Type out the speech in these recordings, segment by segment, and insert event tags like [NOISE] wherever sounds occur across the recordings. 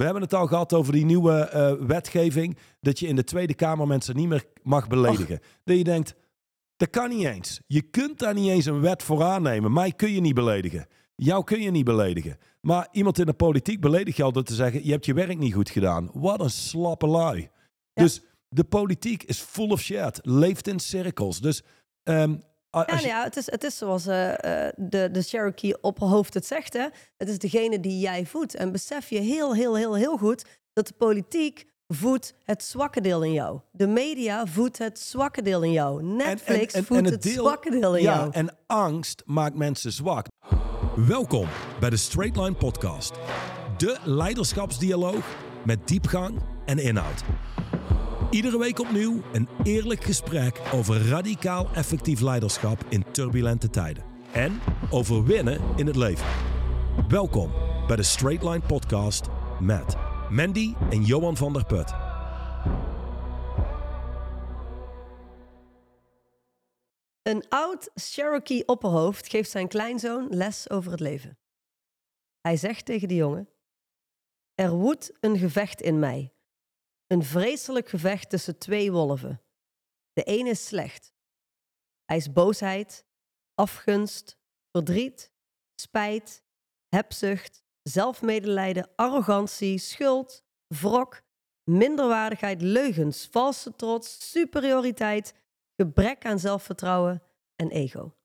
We hebben het al gehad over die nieuwe eh, wetgeving. Dat je in de Tweede Kamer mensen niet meer mag beledigen. Dat je denkt, dat kan niet eens. Je kunt daar niet eens een wet voor aannemen. Mij kun je niet beledigen. Jou kun je niet beledigen. Maar iemand in de politiek beledig je al door te zeggen... je hebt je werk niet goed gedaan. Wat een slappe lui. Dus de politiek is full of shit. Leeft in cirkels. Dus... ehm, Ja, als nou ja, het is, het is zoals eh, eh, de, de Cherokee opperhoofd het zegt. Hè? Het is degene die jij voedt. En besef je heel, heel, heel, heel goed dat de politiek voedt het zwakke deel in jou. De media voedt het zwakke deel in jou. Netflix voedt het, zwakke deel in ja, jou. en angst maakt mensen zwak. Welkom bij de Straight Line Podcast. De leiderschapsdialoog met diepgang en inhoud. Iedere week opnieuw een eerlijk gesprek over radicaal effectief leiderschap in turbulente tijden. En over winnen in het leven. Welkom bij de Straight Line Podcast met Mandy en Johan van der Put. Een oud Cherokee opperhoofd geeft zijn kleinzoon les over het leven. Hij zegt tegen de jongen: Er woedt een gevecht in mij. Een vreselijk gevecht tussen twee wolven. De een is slecht. Hij is boosheid, afgunst, verdriet, spijt, hebzucht, zelfmedelijden, arrogantie, schuld, wrok, minderwaardigheid, leugens, valse trots, superioriteit, gebrek aan zelfvertrouwen en ego.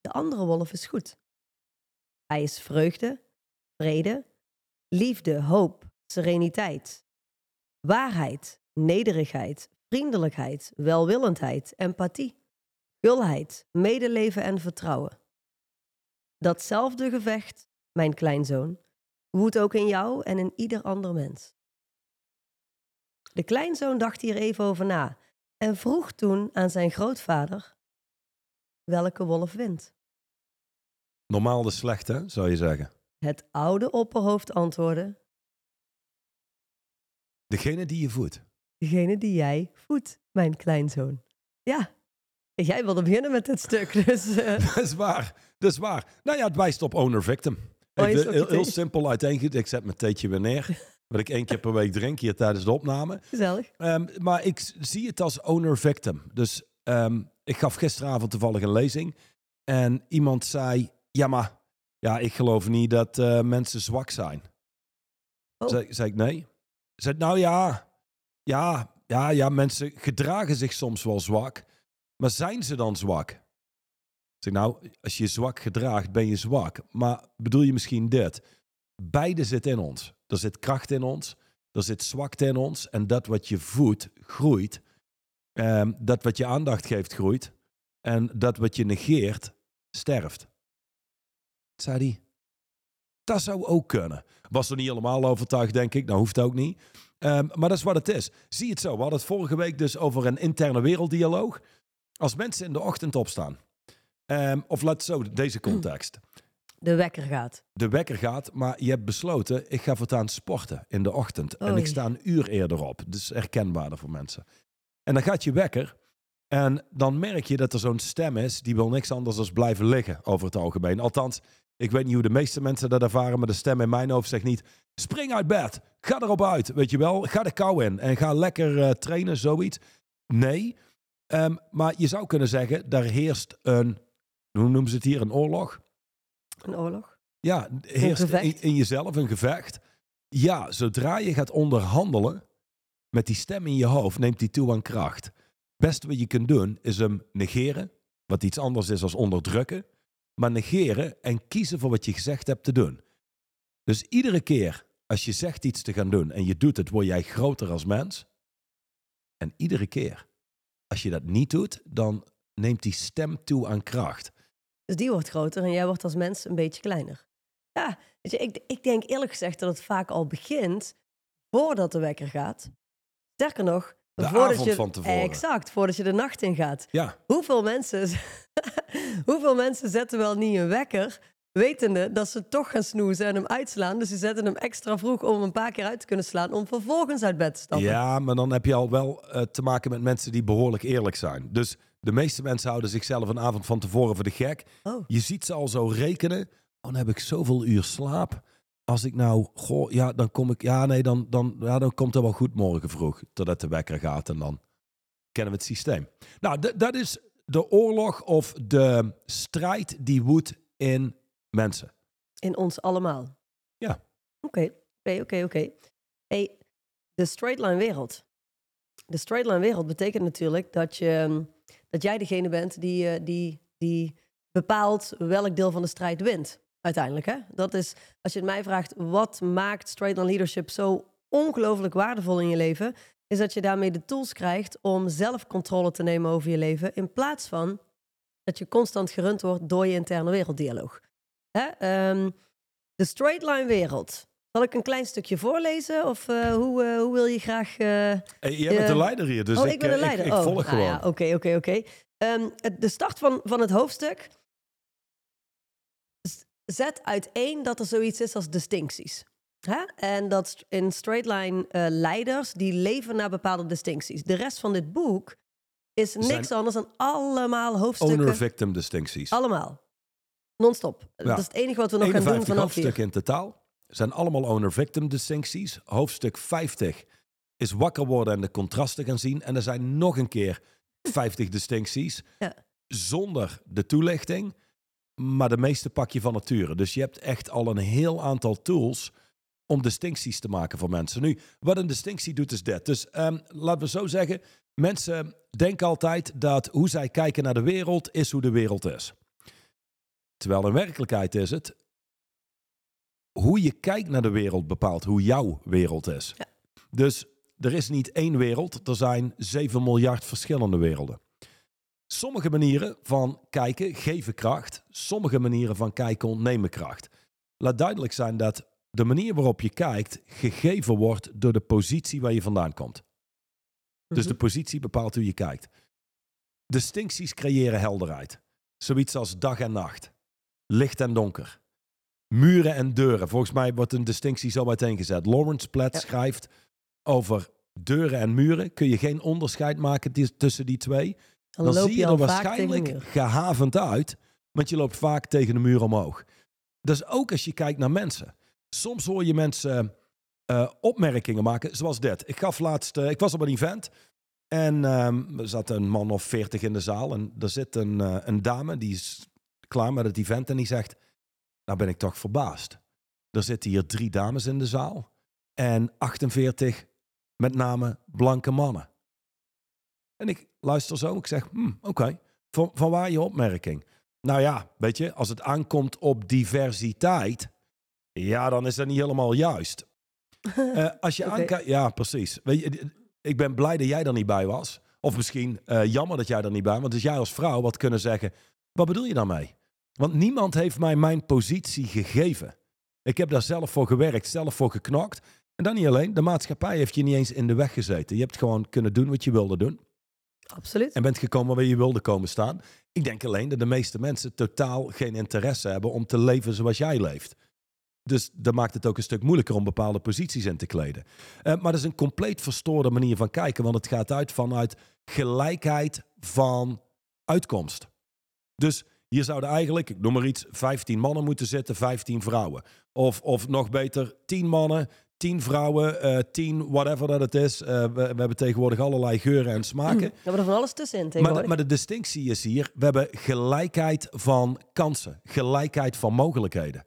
De andere wolf is goed. Hij is vreugde, vrede, liefde, hoop, sereniteit, waarheid, nederigheid, vriendelijkheid, welwillendheid, empathie, gulheid, medeleven en vertrouwen. Datzelfde gevecht, mijn kleinzoon, woedt ook in jou en in ieder ander mens. De kleinzoon dacht hier even over na en vroeg toen aan zijn grootvader welke wolf wint. Normaal de slechte, zou je zeggen. Het oude opperhoofd antwoordde: Degene die je voedt. Degene die jij voedt, mijn kleinzoon. Ja, jij wilde beginnen met dit stuk, [LAUGHS] dus eh, [LAUGHS] Dat is waar. Dat is waar. Nou ja, het wijst op owner-victim. Oh, heel, heel simpel uiteengezet. Ik zet mijn theetje weer neer. [LAUGHS] Wat ik één keer per week drink hier tijdens de opname. gezellig. Ehm, maar ik zie het als owner-victim. Dus ehm, ik gaf gisteravond toevallig een lezing. En iemand zei, ja maar, ja, ik geloof niet dat eh, mensen zwak zijn. Oh. Zei, zei ik, nee. Zei, nou ja, ja, ja, ja, mensen gedragen zich soms wel zwak. Maar zijn ze dan zwak? Ik zeg, nou, als je zwak gedraagt, ben je zwak. Maar bedoel je misschien dit? Beide zit in ons. Er zit kracht in ons. Er zit zwakte in ons. En dat wat je voedt, groeit. Ehm, dat wat je aandacht geeft, groeit. En dat wat je negeert, sterft. Zei. Dat zou ook kunnen. Was er niet helemaal overtuigd, denk ik. Nou, hoeft ook niet. Ehm, maar dat is wat het is. Zie het zo. We hadden het vorige week dus over een interne werelddialoog. Als mensen in de ochtend opstaan. ehm, of laat zo, deze context. De wekker gaat. De wekker gaat, maar je hebt besloten... ik ga voortaan sporten in de ochtend. En ik sta een uur eerder op. Dus herkenbaarder voor mensen. En dan gaat je wekker... En dan merk je dat er zo'n stem is... die wil niks anders dan blijven liggen over het algemeen. Althans, ik weet niet hoe de meeste mensen dat ervaren... maar de stem in mijn hoofd zegt niet... spring uit bed, ga erop uit, weet je wel. Ga de kou in en ga lekker eh, trainen, zoiets. Nee, Ehm, maar je zou kunnen zeggen... daar heerst een... hoe noemen ze het hier? Een oorlog? Een oorlog. Ja, heerst in, in jezelf een gevecht. Ja, zodra je gaat onderhandelen met die stem in je hoofd, neemt die toe aan kracht. Het beste wat je kunt doen is hem negeren, wat iets anders is als onderdrukken, maar negeren en kiezen voor wat je gezegd hebt te doen. Dus iedere keer als je zegt iets te gaan doen en je doet het, word jij groter als mens. En iedere keer als je dat niet doet, dan neemt die stem toe aan kracht. Dus die wordt groter en jij wordt als mens een beetje kleiner. Ja, weet je, ik, ik denk eerlijk gezegd dat het vaak al begint voordat de wekker gaat. Sterker nog, De voordat avond je, van tevoren. Exact, voordat je de nacht in gaat. Ja, Hoeveel mensen, [LAUGHS] hoeveel mensen zetten wel niet een wekker, wetende dat ze toch gaan snoezen en hem uitslaan. Dus ze zetten hem extra vroeg om hem een paar keer uit te kunnen slaan, om vervolgens uit bed te stappen. Ja, maar dan heb je al wel eh, te maken met mensen die behoorlijk eerlijk zijn. Dus de meeste mensen houden zichzelf een avond van tevoren voor de gek. Oh, Je ziet ze al zo rekenen. Oh, dan heb ik zoveel uur slaap. als ik nou, goh, ja, dan kom ik, ja, nee, dan, dan, ja, dan komt het wel goed morgen vroeg, totdat de wekker gaat en dan kennen we het systeem. Nou, dat is de oorlog of de strijd die woedt in mensen. In ons allemaal. Ja. Oké, oké, oké, oké. Hey, de straight line wereld. De straight line wereld betekent natuurlijk dat, je, ehm, dat jij degene bent die, eh, die, die bepaalt welk deel van de strijd wint. Uiteindelijk, hè? Dat is, als je het mij vraagt, wat maakt straight line leadership zo ongelooflijk waardevol in je leven, is dat je daarmee de tools krijgt om zelf controle te nemen over je leven, in plaats van dat je constant gerund wordt door je interne werelddialoog. Hè? Ehm, de straight line wereld. Zal ik een klein stukje voorlezen? Of eh, hoe, eh, hoe wil je graag... eh, Hey, jij bent de leider hier, dus oh, ik, ik ben de leider. ik, ik Oh, volg nou gewoon. Oké, oké, oké. Ehm, De start van, van het hoofdstuk zet uiteen dat er zoiets is als distincties. Hè? En dat in straight line eh, leiders, die leven naar bepaalde distincties. De rest van dit boek is niks Zijn- anders dan allemaal hoofdstukken. Owner-victim distincties. Allemaal. Non-stop. Dat is het enige wat we nog gaan doen 51 vanaf hier. hoofdstukken in totaal. Zijn allemaal owner-victim distincties. Hoofdstuk 50 is wakker worden en de contrasten gaan zien. En er zijn nog een keer 50 [LAUGHS] distincties. Ja. Zonder de toelichting. Maar de meeste pak je van nature. Dus je hebt echt al een heel aantal tools om distincties te maken voor mensen. Nu, wat een distinctie doet is dit. Dus ehm, laten we zo zeggen. Mensen denken altijd dat hoe zij kijken naar de wereld is hoe de wereld is. Terwijl in werkelijkheid is het hoe je kijkt naar de wereld bepaalt hoe jouw wereld is. Ja. Dus er is niet één wereld, er zijn 7 miljard verschillende werelden. Sommige manieren van kijken geven kracht, sommige manieren van kijken ontnemen kracht. Laat duidelijk zijn dat de manier waarop je kijkt gegeven wordt door de positie waar je vandaan komt. Dus de positie bepaalt hoe je kijkt. Distincties creëren helderheid. Zoiets als dag en nacht, licht en donker, muren en deuren. Volgens mij wordt een distinctie zo uiteengezet. Lawrence Platt Ja. schrijft over deuren en muren. Kun je geen onderscheid maken tussen die twee? Dan, zie je al er waarschijnlijk gehavend uit, want je loopt vaak tegen de muur omhoog. Dus ook als je kijkt naar mensen. Soms hoor je mensen eh, opmerkingen maken, zoals dit. Ik gaf laatst, eh, ik was op een event en ehm, er zat een man of veertig in de zaal en er zit een, eh, een dame die is klaar met het event en die zegt, nou ben ik toch verbaasd. Er zitten hier drie dames in de zaal en 48 met name blanke mannen. En ik luister zo, ik zeg, hm, oké, van, van waar je opmerking? Nou ja, weet je, als het aankomt op diversiteit, ja, dan is dat niet helemaal juist. [LAUGHS] Eh, als je aankijkt, ja, precies. Weet je, ik ben blij dat jij er niet bij was. Of misschien eh, jammer dat jij er niet bij was. Want dus jij als vrouw wat kunnen zeggen, wat bedoel je daarmee? Want niemand heeft mij mijn positie gegeven. Ik heb daar zelf voor gewerkt, zelf voor geknokt. En dan niet alleen, de maatschappij heeft je niet eens in de weg gezeten. Je hebt gewoon kunnen doen wat je wilde doen. Absoluut. En bent gekomen waar je wilde komen staan. Ik denk alleen dat de meeste mensen totaal geen interesse hebben om te leven zoals jij leeft. Dus dat maakt het ook een stuk moeilijker om bepaalde posities in te kleden. Eh, maar dat is een compleet verstoorde manier van kijken, want het gaat uit vanuit gelijkheid van uitkomst. Dus hier zouden eigenlijk, ik noem maar iets, 15 mannen moeten zitten, 15 vrouwen. Of, of nog beter, 10 mannen, 10 vrouwen, eh 10 whatever dat het is. Eh, we, we hebben tegenwoordig allerlei geuren en smaken. We hebben er van alles tussenin Maar de, maar de distinctie is hier, we hebben gelijkheid van kansen, gelijkheid van mogelijkheden.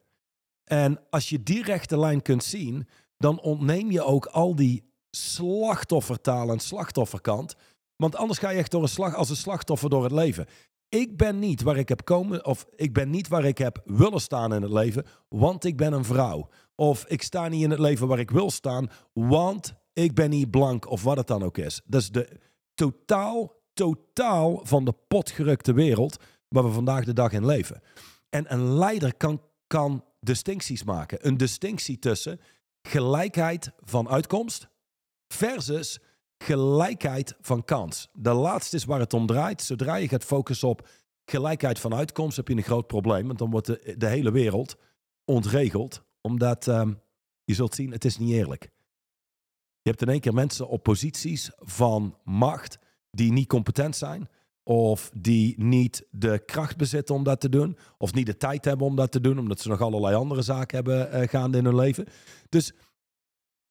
En als je die rechte lijn kunt zien, dan ontneem je ook al die slachtoffertaal en slachtofferkant. Want anders ga je echt door een slag, als een slachtoffer door het leven. Ik ben niet waar ik heb komen, of ik ben niet waar ik heb willen staan in het leven, want ik ben een vrouw. Of ik sta niet in het leven waar ik wil staan, want ik ben niet blank, of wat het dan ook is. Dat is de totaal, totaal van de potgerukte wereld waar we vandaag de dag in leven. En een leider kan, kan distincties maken. Een distinctie tussen gelijkheid van uitkomst versus gelijkheid van kans. De laatste is waar het om draait. Zodra je gaat focussen op gelijkheid van uitkomst, heb je een groot probleem. Want dan wordt de, de hele wereld ontregeld. Omdat ehm, je zult zien, het is niet eerlijk. Je hebt in één keer mensen op posities van macht die niet competent zijn. Of die niet de kracht bezitten om dat te doen. Of niet de tijd hebben om dat te doen. Omdat ze nog allerlei andere zaken hebben uh, gaande in hun leven. Dus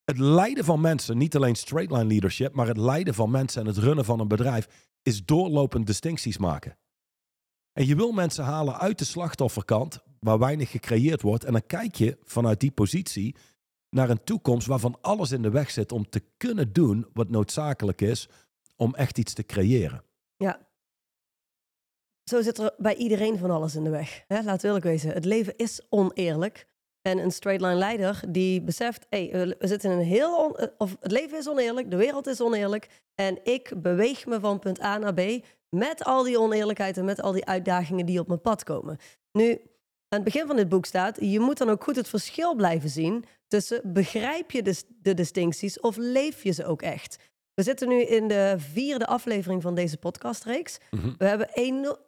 het leiden van mensen, niet alleen straight line leadership, maar het leiden van mensen en het runnen van een bedrijf, is doorlopend distincties maken. En je wil mensen halen uit de slachtofferkant, waar weinig gecreëerd wordt. En dan kijk je vanuit die positie naar een toekomst waarvan alles in de weg zit om te kunnen doen wat noodzakelijk is om echt iets te creëren. Ja. Zo zit er bij iedereen van alles in de weg. Hè? Laat eerlijk wezen. Het leven is oneerlijk. En een straight line leider die beseft, hey, we zitten in een heel, of het leven is oneerlijk, de wereld is oneerlijk. En ik beweeg me van punt A naar B met al die oneerlijkheid en met al die uitdagingen die op mijn pad komen. Nu, aan het begin van dit boek staat, je moet dan ook goed het verschil blijven zien tussen begrijp je de, de distincties of leef je ze ook echt. We zitten nu in de vierde aflevering van deze podcastreeks. Mhm. We hebben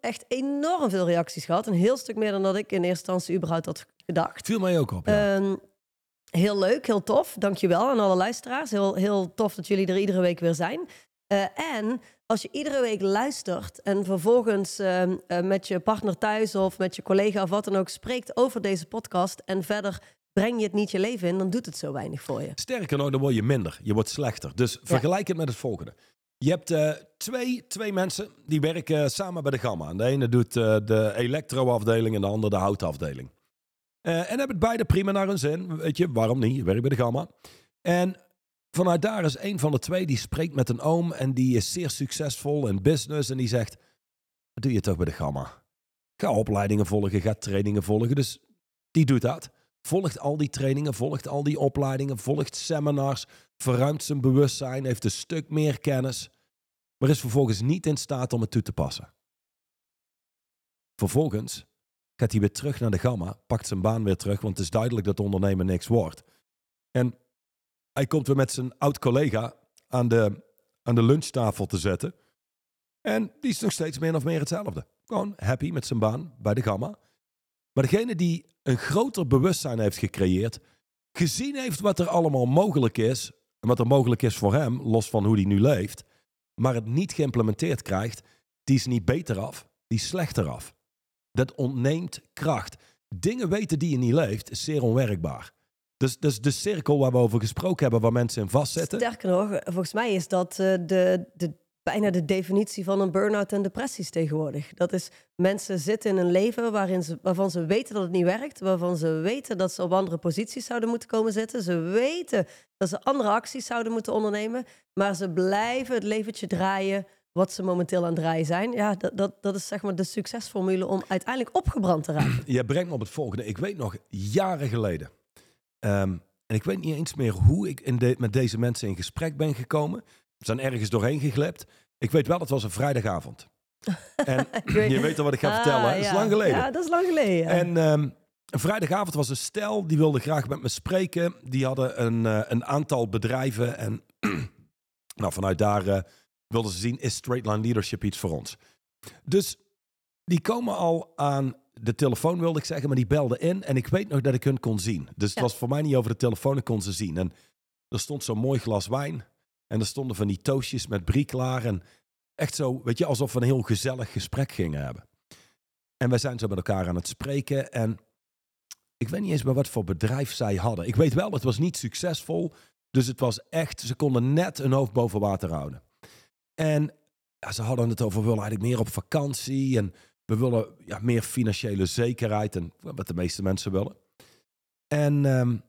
echt enorm veel reacties gehad. Een heel stuk meer dan dat ik in eerste instantie überhaupt had gedacht. Viel mij ook op, ja. Ehm, heel leuk, heel tof. Dankjewel aan alle luisteraars. Heel, heel tof dat jullie er iedere week weer zijn. Uh, en als je iedere week luistert en vervolgens uh, uh, met je partner thuis of met je collega of wat dan ook spreekt over deze podcast en verder breng je het niet je leven in, dan doet het zo weinig voor je. Sterker nog, dan word je minder. Je wordt slechter. Dus vergelijk het met het volgende. Je hebt uh, twee, twee mensen die werken samen bij de Gamma. De ene doet uh, de elektroafdeling en de andere de houtafdeling. Uh, en hebben het beide prima naar hun zin. Weet je, waarom niet? Je werkt bij de Gamma. En vanuit daar is een van de twee die spreekt met een oom en die is zeer succesvol in business. En die zegt, wat doe je toch bij de Gamma? Ga opleidingen volgen, ga trainingen volgen. Dus die doet dat volgt al die trainingen, volgt al die opleidingen, volgt seminars, verruimt zijn bewustzijn, heeft een stuk meer kennis, maar is vervolgens niet in staat om het toe te passen. Vervolgens gaat hij weer terug naar de gamma, pakt zijn baan weer terug, want het is duidelijk dat ondernemen niks wordt. En hij komt weer met zijn oud-collega aan de, aan de lunchtafel te zetten. En die is nog steeds min of meer hetzelfde. Gewoon happy met zijn baan bij de gamma. Maar degene die een groter bewustzijn heeft gecreëerd, gezien heeft wat er allemaal mogelijk is, en wat er mogelijk is voor hem, los van hoe hij nu leeft, maar het niet geïmplementeerd krijgt, die is niet beter af, die is slechter af. Dat ontneemt kracht. Dingen weten die je niet leeft, is zeer onwerkbaar. Dus, dus de cirkel waar we over gesproken hebben, waar mensen in vastzitten. Sterker nog, volgens mij is dat uh, de, de bijna de definitie van een burn-out en depressies tegenwoordig. Dat is mensen zitten in een leven waarin ze, waarvan ze weten dat het niet werkt, waarvan ze weten dat ze op andere posities zouden moeten komen zitten. Ze weten dat ze andere acties zouden moeten ondernemen, maar ze blijven het leventje draaien wat ze momenteel aan het draaien zijn. Ja, dat, dat, dat is zeg maar de succesformule om uiteindelijk opgebrand te raken. Je brengt me op het volgende. Ik weet nog, jaren geleden, ehm, en ik weet niet eens meer hoe ik in met deze mensen in gesprek ben gekomen. Zijn ergens doorheen geglept. Ik weet wel, het was een vrijdagavond. [LAUGHS] En je weet al wat ik ga vertellen. Ah, dat is lang geleden. Ja, dat is lang geleden. En um, een vrijdagavond was een stel, die wilde graag met me spreken. Die hadden een, uh, een aantal bedrijven. En [CLEARS THROAT] nou, vanuit daar uh, wilden ze zien, is straight line leadership iets voor ons? Dus die komen al aan de telefoon, wilde ik zeggen, maar die belden in. En ik weet nog dat ik hun kon zien. Dus het was voor mij niet over de telefoon, ik kon ze zien. En er stond zo'n mooi glas wijn. En er stonden van die toastjes met brie klaar. En echt zo, weet je, alsof we een heel gezellig gesprek gingen hebben. En wij zijn zo met elkaar aan het spreken. En ik weet niet eens meer wat voor bedrijf zij hadden. Ik weet wel, het was niet succesvol. Dus het was echt, ze konden net een hoofd boven water houden. En ja, ze hadden het over, we willen eigenlijk meer op vakantie. En we willen ja, meer financiële zekerheid. En wat de meeste mensen willen. En um,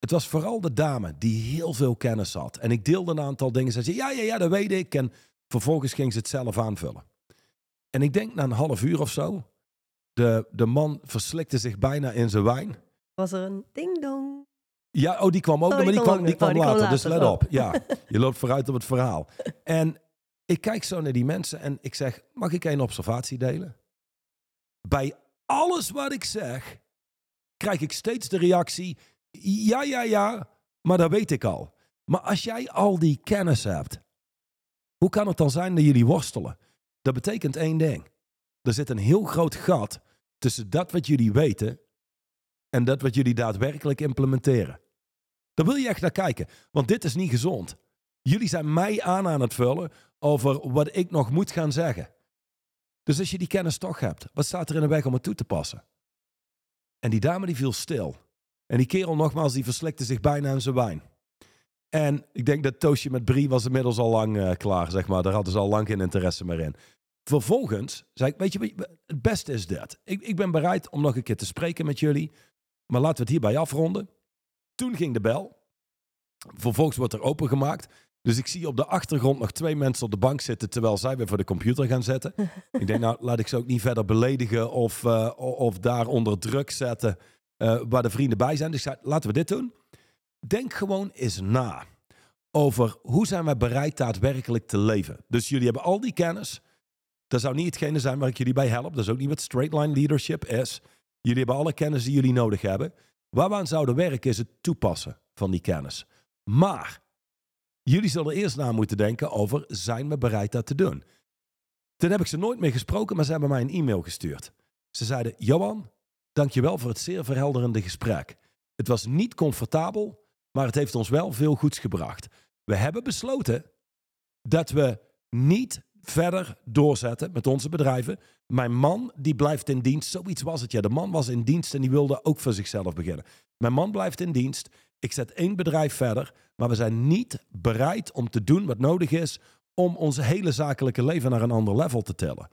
het was vooral de dame die heel veel kennis had. En ik deelde een aantal dingen. Ze zei, ja, ja, ja, dat weet ik. En vervolgens ging ze het zelf aanvullen. En ik denk na een half uur of zo, de, de man verslikte zich bijna in zijn wijn. Was er een ding-dong? Ja, oh, die kwam ook, oh, maar die, kwam, die kwam, later, Dus let op. Ja, [LAUGHS] je loopt vooruit op het verhaal. En ik kijk zo naar die mensen en ik zeg, mag ik een observatie delen? Bij alles wat ik zeg, krijg ik steeds de reactie, ja, ja, ja, maar dat weet ik al. Maar als jij al die kennis hebt, hoe kan het dan zijn dat jullie worstelen? Dat betekent één ding. Er zit een heel groot gat tussen dat wat jullie weten en dat wat jullie daadwerkelijk implementeren. Daar wil je echt naar kijken, want dit is niet gezond. Jullie zijn mij aan aan het vullen over wat ik nog moet gaan zeggen. Dus als je die kennis toch hebt, wat staat er in de weg om het toe te passen? En die dame die viel stil. En die kerel nogmaals, die verslikte zich bijna in zijn wijn. En ik denk dat Toosje met Brie was inmiddels al lang eh, klaar, zeg maar. Daar hadden ze al lang geen interesse meer in. Vervolgens zei ik, weet je, het beste is dit. Ik, ik ben bereid om nog een keer te spreken met jullie. Maar laten we het hierbij afronden. Toen ging de bel. Vervolgens wordt er opengemaakt. Dus ik zie op de achtergrond nog twee mensen op de bank zitten terwijl zij weer voor de computer gaan zetten. [LAUGHS] ik denk, nou, laat ik ze ook niet verder beledigen of, uh, of daar onder druk zetten uh, waar de vrienden bij zijn. Dus ik zei, laten we dit doen. Denk gewoon eens na over hoe zijn wij bereid daadwerkelijk te leven. Dus jullie hebben al die kennis. Dat zou niet hetgene zijn waar ik jullie bij help. Dat is ook niet wat straight line leadership is. Jullie hebben alle kennis die jullie nodig hebben. Waar we aan zouden werken is het toepassen van die kennis. Maar jullie zullen eerst na moeten denken over zijn we bereid dat te doen. Toen heb ik ze nooit meer gesproken, maar ze hebben mij een e-mail gestuurd. Ze zeiden, Johan, dankjewel voor het zeer verhelderende gesprek. Het was niet comfortabel, maar het heeft ons wel veel goeds gebracht. We hebben besloten dat we niet verder doorzetten met onze bedrijven. Mijn man die blijft in dienst. Zoiets was het ja. De man was in dienst en die wilde ook voor zichzelf beginnen. Mijn man blijft in dienst. Ik zet één bedrijf verder. Maar we zijn niet bereid om te doen wat nodig is om ons hele zakelijke leven naar een ander level te tillen.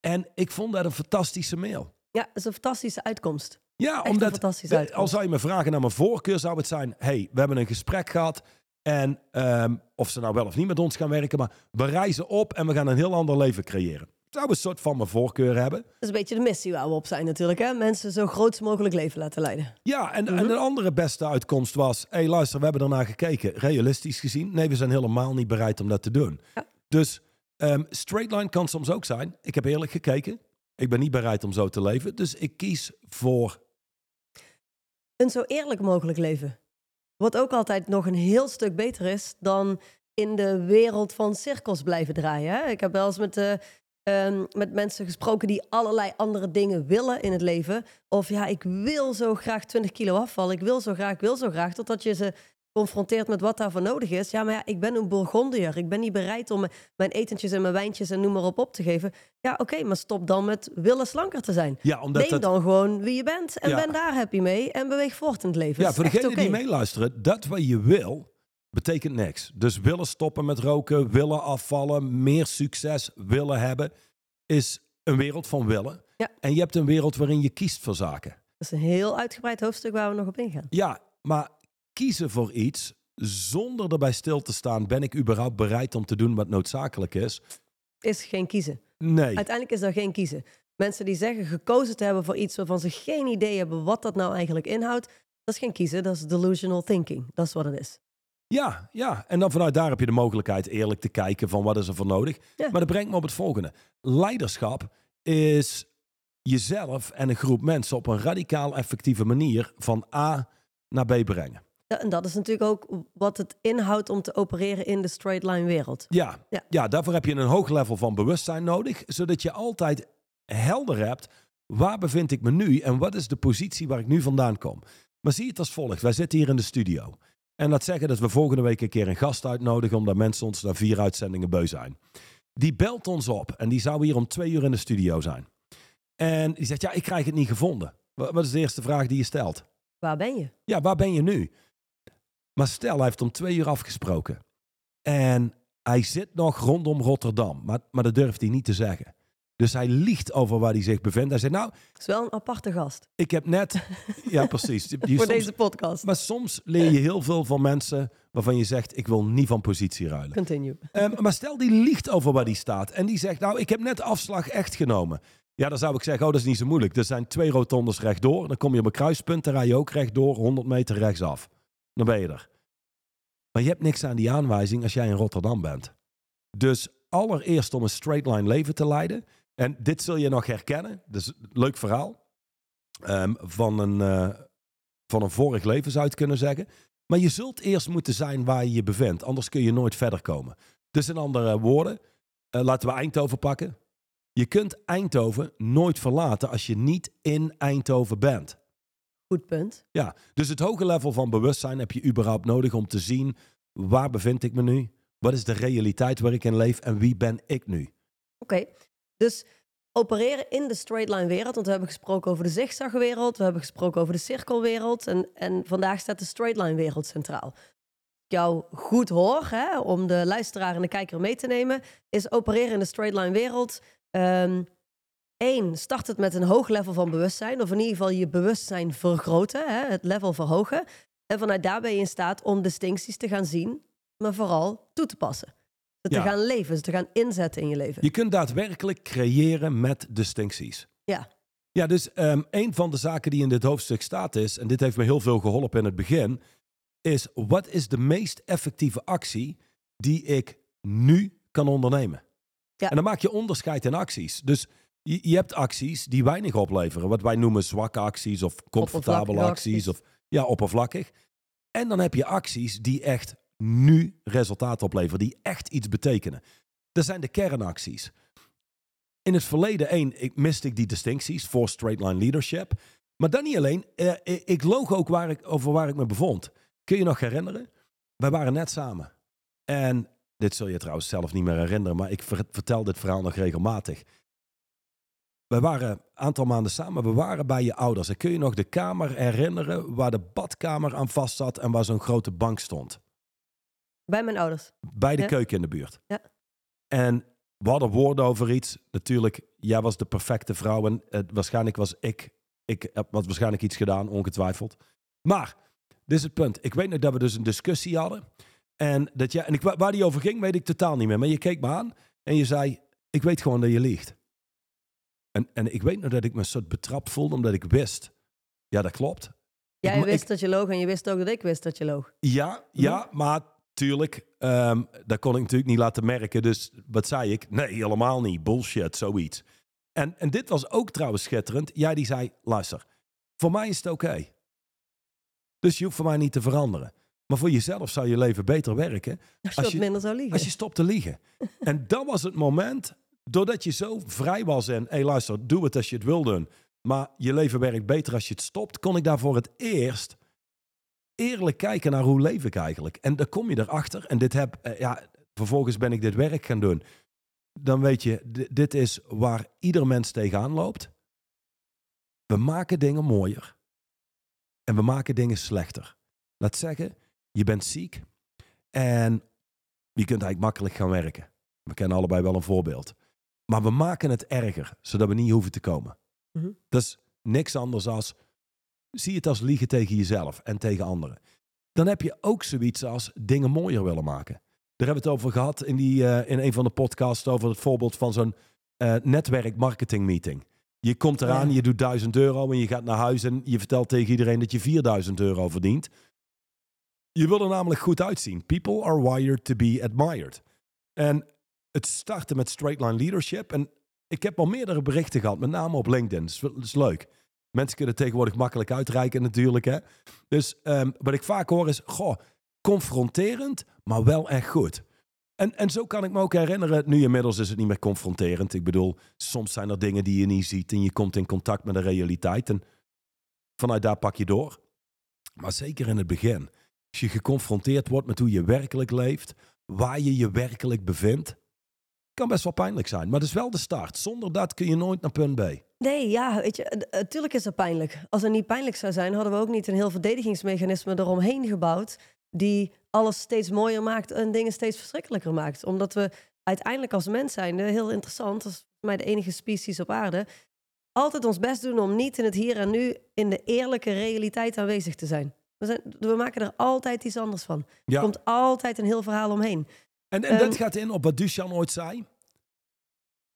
En ik vond dat een fantastische mail. Ja, dat is een fantastische uitkomst. Ja, omdat als zou je me vragen naar mijn voorkeur, zou het zijn: hey, we hebben een gesprek gehad. En um, of ze nou wel of niet met ons gaan werken, maar we reizen op en we gaan een heel ander leven creëren. Zou een soort van mijn voorkeur hebben. Dat is een beetje de missie waar we op zijn natuurlijk. Hè? Mensen zo groot mogelijk leven laten leiden. Ja, en, en mhm. een andere beste uitkomst was... hé hey, luister, we hebben ernaar gekeken. Realistisch gezien, nee, we zijn helemaal niet bereid om dat te doen. Ja. Dus um, straight line kan soms ook zijn. Ik heb eerlijk gekeken. Ik ben niet bereid om zo te leven. Dus ik kies voor... Een zo eerlijk mogelijk leven. Wat ook altijd nog een heel stuk beter is dan in de wereld van cirkels blijven draaien. Ik heb wel eens met, uh, met mensen gesproken die allerlei andere dingen willen in het leven. Of ja, ik wil zo graag 20 kilo afvallen. Ik wil zo graag, ik wil zo graag. Totdat je ze confronteert met wat daarvoor nodig is. Ja, maar ja, ik ben een Bourgondier. Ik ben niet bereid om mijn etentjes en mijn wijntjes en noem maar op op te geven. Ja, oké, maar stop dan met willen slanker te zijn. Ja, omdat Neem dan gewoon wie je bent en ben daar happy mee en beweeg voort in het leven. Ja, voor degenen die meeluisteren, dat wat je wil, betekent niks. Dus willen stoppen met roken, willen afvallen, meer succes willen hebben, is een wereld van willen. Ja. En je hebt een wereld waarin je kiest voor zaken. Dat is een heel uitgebreid hoofdstuk waar we nog op ingaan. Ja, maar kiezen voor iets zonder erbij stil te staan, ben ik überhaupt bereid om te doen wat noodzakelijk is? Is geen kiezen. Nee. Uiteindelijk is dat geen kiezen. Mensen die zeggen gekozen te hebben voor iets waarvan ze geen idee hebben wat dat nou eigenlijk inhoudt, dat is geen kiezen, dat is delusional thinking. Dat is wat het is. Ja, ja, en dan vanuit daar heb je de mogelijkheid eerlijk te kijken van wat is er voor nodig. Maar dat brengt me op het volgende. Leiderschap is jezelf en een groep mensen op een radicaal effectieve manier van A naar B brengen. En dat is natuurlijk ook wat het inhoudt om te opereren in de straight line wereld. Ja, ja. ja, daarvoor heb je een hoog level van bewustzijn nodig, zodat je altijd helder hebt waar bevind ik me nu en wat is de positie waar ik nu vandaan kom. Maar zie het als volgt. Wij zitten hier in de studio. En dat zeggen dat we volgende week een keer een gast uitnodigen, omdat mensen ons naar vier uitzendingen beu zijn. Die belt ons op en die zou hier om twee uur in de studio zijn. En die zegt, ja, ik krijg het niet gevonden. Wat is de eerste vraag die je stelt? Waar ben je? Ja, waar ben je nu? Maar stel, hij heeft om twee uur afgesproken. En hij zit nog rondom Rotterdam. Maar, maar dat durft hij niet te zeggen. Dus hij liegt over waar hij zich bevindt. Hij zegt, nou... Het is wel een aparte gast. Ik heb net... [LAUGHS] ja, precies. Voor deze podcast. Maar soms leer je heel veel van mensen waarvan je zegt, ik wil niet van positie ruilen. Continue. Um, maar stel, die liegt over waar hij staat. En die zegt, nou, ik heb net afslag echt genomen. Ja, dan zou ik zeggen, oh, dat is niet zo moeilijk. Er zijn twee rotondes rechtdoor. Dan kom je op een kruispunt, dan rij je ook rechtdoor, 100 meter rechtsaf. Dan ben je er. Maar je hebt niks aan die aanwijzing als jij in Rotterdam bent. Dus allereerst om een straight line leven te leiden. En dit zul je nog herkennen. Dus leuk verhaal. Um, van, een, uh, van een vorig leven zou je kunnen zeggen. Maar je zult eerst moeten zijn waar je je bevindt. Anders kun je nooit verder komen. Dus in andere woorden, uh, laten we Eindhoven pakken. Je kunt Eindhoven nooit verlaten als je niet in Eindhoven bent. Goed punt. Ja, dus het hoge level van bewustzijn heb je überhaupt nodig om te zien waar bevind ik me nu? Wat is de realiteit waar ik in leef en wie ben ik nu? Oké, dus opereren in de straight line wereld. Want we hebben gesproken over de zigzagwereld, we hebben gesproken over de cirkelwereld. En, en vandaag staat de straight line wereld centraal. Jou goed hoor, hè, om de luisteraar en de kijker mee te nemen, is opereren in de straight line wereld. Eén, Eén, start het met een hoog level van bewustzijn. Of in ieder geval je bewustzijn vergroten, hè, het level verhogen. En vanuit daar ben je in staat om distincties te gaan zien, maar vooral toe te passen. Ze te Ja. gaan leven, ze te gaan inzetten in je leven. Je kunt daadwerkelijk creëren met distincties. Ja. Ja, dus ehm, een van de zaken die in dit hoofdstuk staat is, en dit heeft me heel veel geholpen in het begin, is wat is de meest effectieve actie die ik nu kan ondernemen? Ja. En dan maak je onderscheid in acties. Dus je, je hebt acties die weinig opleveren, wat wij noemen zwakke acties of comfortabele acties. Of ja, oppervlakkig. En dan heb je acties die echt nu resultaat opleveren, die echt iets betekenen. Dat zijn de kernacties. In het verleden, één, ik miste ik die distincties voor straight line leadership. Maar dan niet alleen, eh, ik- ik loog ook waar ik, over waar ik me bevond. Kun je nog herinneren? Wij waren net samen. En dit zul je trouwens zelf niet meer herinneren, maar ik ver- vertel dit verhaal nog regelmatig. We waren een aantal maanden samen, we waren bij je ouders. En kun je nog de kamer herinneren waar de badkamer aan vast zat en waar zo'n grote bank stond? Bij mijn ouders. Bij de Ja. keuken in de buurt. Ja. En we hadden woorden over iets. Natuurlijk, jij was de perfecte vrouw en eh, waarschijnlijk was ik, ik heb wat waarschijnlijk iets gedaan, ongetwijfeld. Maar, dit is het punt. Ik weet nog dat we dus een discussie hadden. En, dat jij, en ik, waar die over ging, weet ik totaal niet meer. Maar je keek me aan en je zei, ik weet gewoon dat je liegt. En, en ik weet nog dat ik me een soort betrapt voelde, omdat ik wist. Ja, dat klopt. Jij wist ik- dat je loog en je wist ook dat ik wist dat je loog. Ja, ja, maar tuurlijk, ehm, dat kon ik natuurlijk niet laten merken. Dus wat zei ik? Nee, helemaal niet. Bullshit, zoiets. En, en dit was ook trouwens schitterend. Jij die zei, luister, voor mij is het oké. Dus je hoeft voor mij niet te veranderen. Maar voor jezelf zou je leven beter werken Als je Als je- minder zou liegen. als je stopt te liegen. [LAUGHS] en dat was het moment, doordat je zo vrij was en, hé hey, luister, doe het als je het wil doen. Maar je leven werkt beter als je het stopt, kon ik daar voor het eerst eerlijk kijken naar hoe leef ik eigenlijk. En dan kom je erachter en dit heb, eh, ja, vervolgens ben ik dit werk gaan doen. Dan weet je, di- dit is waar ieder mens tegenaan loopt. We maken dingen mooier en we maken dingen slechter. Laat zeggen, je bent ziek en je kunt eigenlijk makkelijk gaan werken. We kennen allebei wel een voorbeeld. Maar we maken het erger, zodat we niet hoeven te komen. Mhm. Dat is niks anders als, zie het als liegen tegen jezelf en tegen anderen. Dan heb je ook zoiets als dingen mooier willen maken. Daar hebben we het over gehad in, die, eh, in een van de podcasts over het voorbeeld van zo'n eh netwerk marketing meeting. Je komt eraan, Ja. je doet 1000 euro en je gaat naar huis en je vertelt tegen iedereen dat je 4000 euro verdient. Je wil er namelijk goed uitzien. People are wired to be admired. En het starten met straight line leadership. En ik heb al meerdere berichten gehad, met name op LinkedIn. Dat dat is leuk. Mensen kunnen tegenwoordig makkelijk uitreiken natuurlijk. Hè? Dus ehm, wat ik vaak hoor is, goh, confronterend, maar wel echt goed. En, en zo kan ik me ook herinneren, nu inmiddels is het niet meer confronterend. Ik bedoel, soms zijn er dingen die je niet ziet en je komt in contact met de realiteit. En vanuit daar pak je door. Maar zeker in het begin, als je geconfronteerd wordt met hoe je werkelijk leeft, waar je je werkelijk bevindt, kan best wel pijnlijk zijn. Maar dat is wel de start. Zonder dat kun je nooit naar punt B. Nee, ja, weet je, natuurlijk is dat pijnlijk. Als het niet pijnlijk zou zijn, hadden we ook niet een heel verdedigingsmechanisme eromheen gebouwd. die alles steeds mooier maakt en dingen steeds verschrikkelijker maakt. Omdat we uiteindelijk als mens zijn, heel interessant, dat is volgens mij de enige species op aarde. altijd ons best doen om niet in het hier en nu in de eerlijke realiteit aanwezig te zijn. We, zijn, we maken er altijd iets anders van. Ja. Er komt altijd een heel verhaal omheen. En, en dat Ehm, gaat in op wat Duchan ooit zei.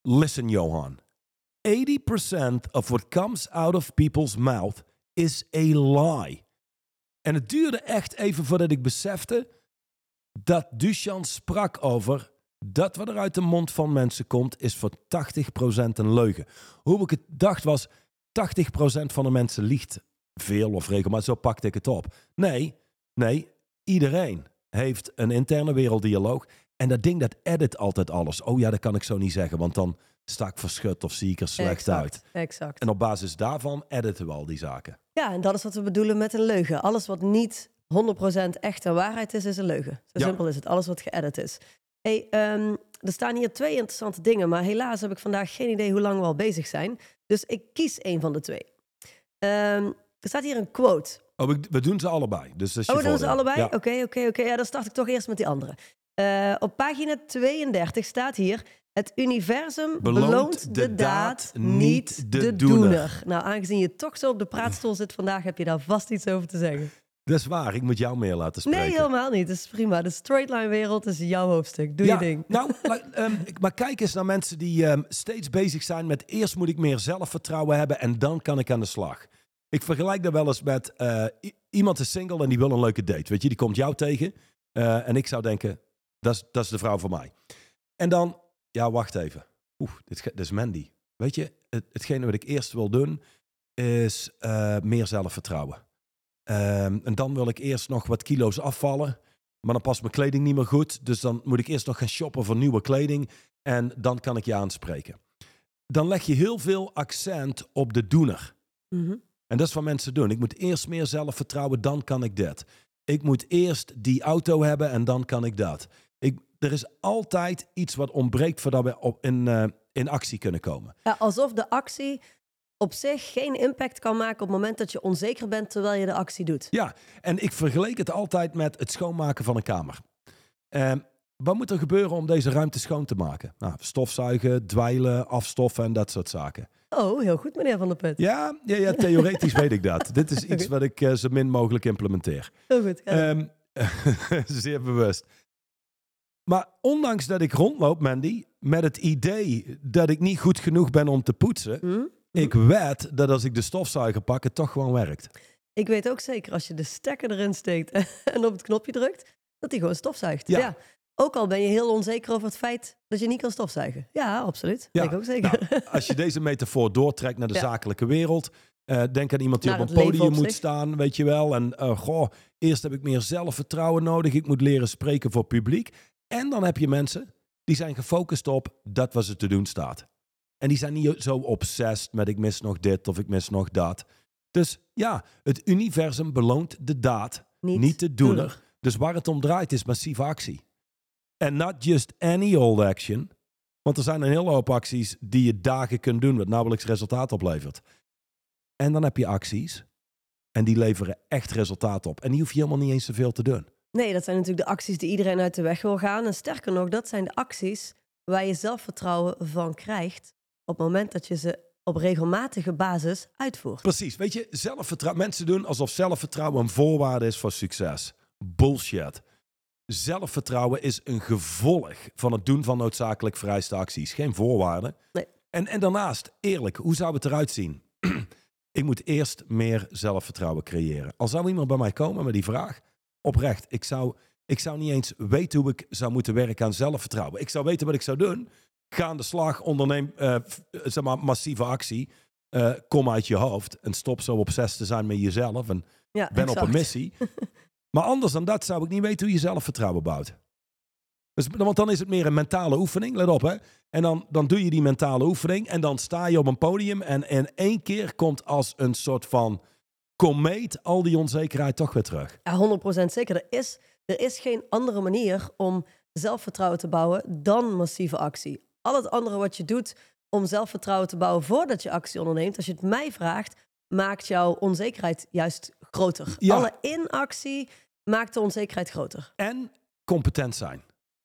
Listen, Johan. 80% of what comes out of people's mouth is a lie. En het duurde echt even voordat ik besefte dat Duchan sprak over dat wat er uit de mond van mensen komt, is voor 80% een leugen. Hoe ik het dacht was, 80% van de mensen liegt veel of regelmatig. Zo pakte ik het op. Nee, nee, iedereen heeft een interne werelddialoog. En dat ding dat edit altijd alles. Oh ja, dat kan ik zo niet zeggen, want dan sta ik verschut of zie ik er slecht exact, uit. Exact. En op basis daarvan editen we al die zaken. Ja, en dat is wat we bedoelen met een leugen. Alles wat niet 100% echte waarheid is, is een leugen. Zo Ja. simpel is het. Alles wat geëdit is. Hey, ehm, er staan hier twee interessante dingen, maar helaas heb ik vandaag geen idee hoe lang we al bezig zijn. Dus ik kies één van de twee. Ehm, er staat hier een quote. Oh, we, doen ze allebei. Dus dat is je Oh, we doen ze allebei? Oké, oké, oké. Ja, dan start ik toch eerst met die andere. Eh, op pagina 32 staat hier... Het universum Beloont beloont, de de, daad, niet de de, doener. doener. Nou, aangezien je toch zo op de praatstoel zit vandaag... heb je daar vast iets over te zeggen. Dat is waar. Ik moet jou meer laten spreken. Nee, helemaal niet. Dat is prima. De straight line wereld is jouw hoofdstuk. Doe ja, je ding. Nou, [LAUGHS] ehm, maar kijk eens naar mensen die ehm, steeds bezig zijn met eerst moet ik meer zelfvertrouwen hebben en dan kan ik aan de slag. Ik vergelijk dat wel eens met eh, iemand is single en die wil een leuke date. Weet je, die komt jou tegen eh, en ik zou denken, dat is, dat is de vrouw voor mij. En dan, ja, wacht even. Oeh, dit, dit is Mandy. Weet je, het, hetgene wat ik eerst wil doen is eh, meer zelfvertrouwen. Ehm, en dan wil ik eerst nog wat kilo's afvallen. Maar dan past mijn kleding niet meer goed. Dus dan moet ik eerst nog gaan shoppen voor nieuwe kleding. En dan kan ik je aanspreken. Dan leg je heel veel accent op de doener. Mhm. En dat is wat mensen doen. Ik moet eerst meer zelfvertrouwen, dan kan ik dit. Ik moet eerst die auto hebben en dan kan ik dat. Er is altijd iets wat ontbreekt voordat we op, in, eh, in actie kunnen komen. Ja, alsof de actie op zich geen impact kan maken... op het moment dat je onzeker bent terwijl je de actie doet. Ja, en ik vergeleek het altijd met het schoonmaken van een kamer. Ehm, wat moet er gebeuren om deze ruimte schoon te maken? Nou, stofzuigen, dweilen, afstoffen en dat soort zaken. Oh, heel goed, meneer Van der Put. Ja, ja, ja theoretisch weet ik dat. [LAUGHS] Dit is iets wat ik eh, zo min mogelijk implementeer. Heel goed. Ja. Ehm, [LAUGHS] zeer bewust. Maar ondanks dat ik rondloop, Mandy, met het idee dat ik niet goed genoeg ben om te poetsen, Hm? ik wed dat als ik de stofzuiger pak, het toch gewoon werkt. Ik weet ook zeker als je de stekker erin steekt [LAUGHS] en op het knopje drukt, dat hij gewoon stofzuigt. Ja. Ja. Ook al ben je heel onzeker over het feit dat je niet kan stofzuigen. Ja, absoluut. Ja. Ik ook zeker. Nou, [LAUGHS] als je deze metafoor doortrekt naar de Ja. zakelijke wereld, eh, denk aan iemand die op een podium op moet staan, weet je wel. En eh, goh, eerst heb ik meer zelfvertrouwen nodig. Ik moet leren spreken voor publiek. En dan heb je mensen die zijn gefocust op dat wat ze te doen staat. En die zijn niet zo obsessed met ik mis nog dit of ik mis nog dat. Dus ja, het universum beloont de daad, niet, de doener. Dus waar het om draait is massieve actie. En not just any old action. Want er zijn een hele hoop acties die je dagen kunt doen, wat nauwelijks resultaat oplevert. En dan heb je acties. En die leveren echt resultaat op. En die hoef je helemaal niet eens zoveel te doen. Nee, dat zijn natuurlijk de acties die iedereen uit de weg wil gaan. En sterker nog, dat zijn de acties waar je zelfvertrouwen van krijgt op het moment dat je ze op regelmatige basis uitvoert. Precies. Weet je, zelfvertrouwen. Mensen doen alsof zelfvertrouwen een voorwaarde is voor succes. Bullshit. Zelfvertrouwen is een gevolg van het doen van noodzakelijk vereiste acties. Geen voorwaarde. Nee. En, en daarnaast, eerlijk, hoe zou het eruit zien? [CLEARS THROAT] ik moet eerst meer zelfvertrouwen creëren. Al zou iemand bij mij komen met die vraag, oprecht, ik zou, ik zou niet eens weten hoe ik zou moeten werken aan zelfvertrouwen. Ik zou weten wat ik zou doen. Ga aan de slag, onderneem eh, eh, zeg maar, massieve actie. Eh, kom uit je hoofd en stop zo obsessief te zijn met jezelf. En Ja, ben op een missie. [LAUGHS] maar anders dan dat zou ik niet weten hoe je zelfvertrouwen bouwt. Dus, want dan is het meer een mentale oefening, let op hè. En dan, dan doe je die mentale oefening en dan sta je op een podium en in één keer komt als een soort van komeet al die onzekerheid toch weer terug. Ja, 100% zeker. Er is, er is geen andere manier om zelfvertrouwen te bouwen dan massieve actie. Al het andere wat je doet om zelfvertrouwen te bouwen voordat je actie onderneemt, als je het mij vraagt, maakt jouw onzekerheid juist groter. Ja. Alle inactie maakt de onzekerheid groter. En competent zijn.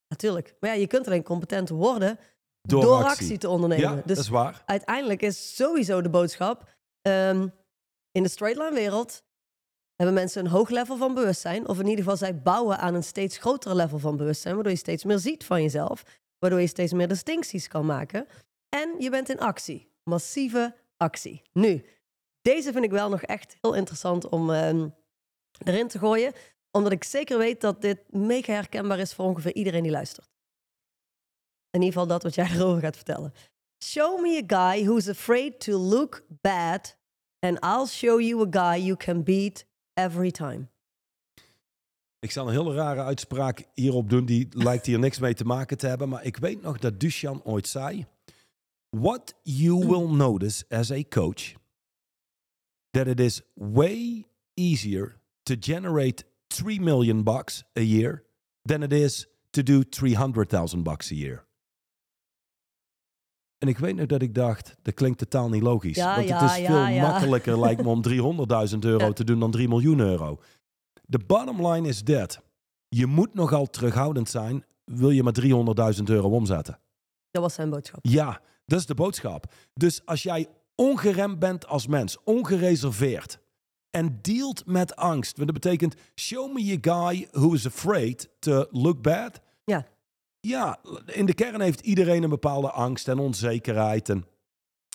Natuurlijk. Maar ja, je kunt alleen competent worden Door, door, actie. actie. te ondernemen. Ja, dus dat is waar. uiteindelijk is sowieso de boodschap. ehm, in de straight line wereld hebben mensen een hoog level van bewustzijn. Of in ieder geval zij bouwen aan een steeds groter level van bewustzijn. Waardoor je steeds meer ziet van jezelf. Waardoor je steeds meer distincties kan maken. En je bent in actie. Massieve actie. Nu, deze vind ik wel nog echt heel interessant om ehm, erin te gooien. Omdat ik zeker weet dat dit mega herkenbaar is voor ongeveer iedereen die luistert. In ieder geval dat wat jij [LAUGHS] erover gaat vertellen. Show me a guy who's afraid to look bad, and I'll show you a guy you can beat every time. Ik zal een hele rare uitspraak hierop doen, die [LAUGHS] lijkt hier niks mee te maken te hebben. Maar ik weet nog dat Duchan ooit zei: What you will notice as a coach, that it is way easier to generate 3 million bucks a year than it is to do 300,000 bucks a year. En ik weet nog dat ik dacht, dat klinkt totaal niet logisch. Ja, want ja, het is ja, veel ja. makkelijker lijkt me [LAUGHS] om 300.000 euro te doen dan 3 miljoen euro. De bottom line is dit. Je moet nogal terughoudend zijn, wil je maar 300.000 euro omzetten. Dat was zijn boodschap. Ja, dat is de boodschap. Dus als jij ongeremd bent als mens, ongereserveerd en dealt met angst, want dat betekent show me a guy who is afraid to look bad. Ja. Ja, in de kern heeft iedereen een bepaalde angst en onzekerheid en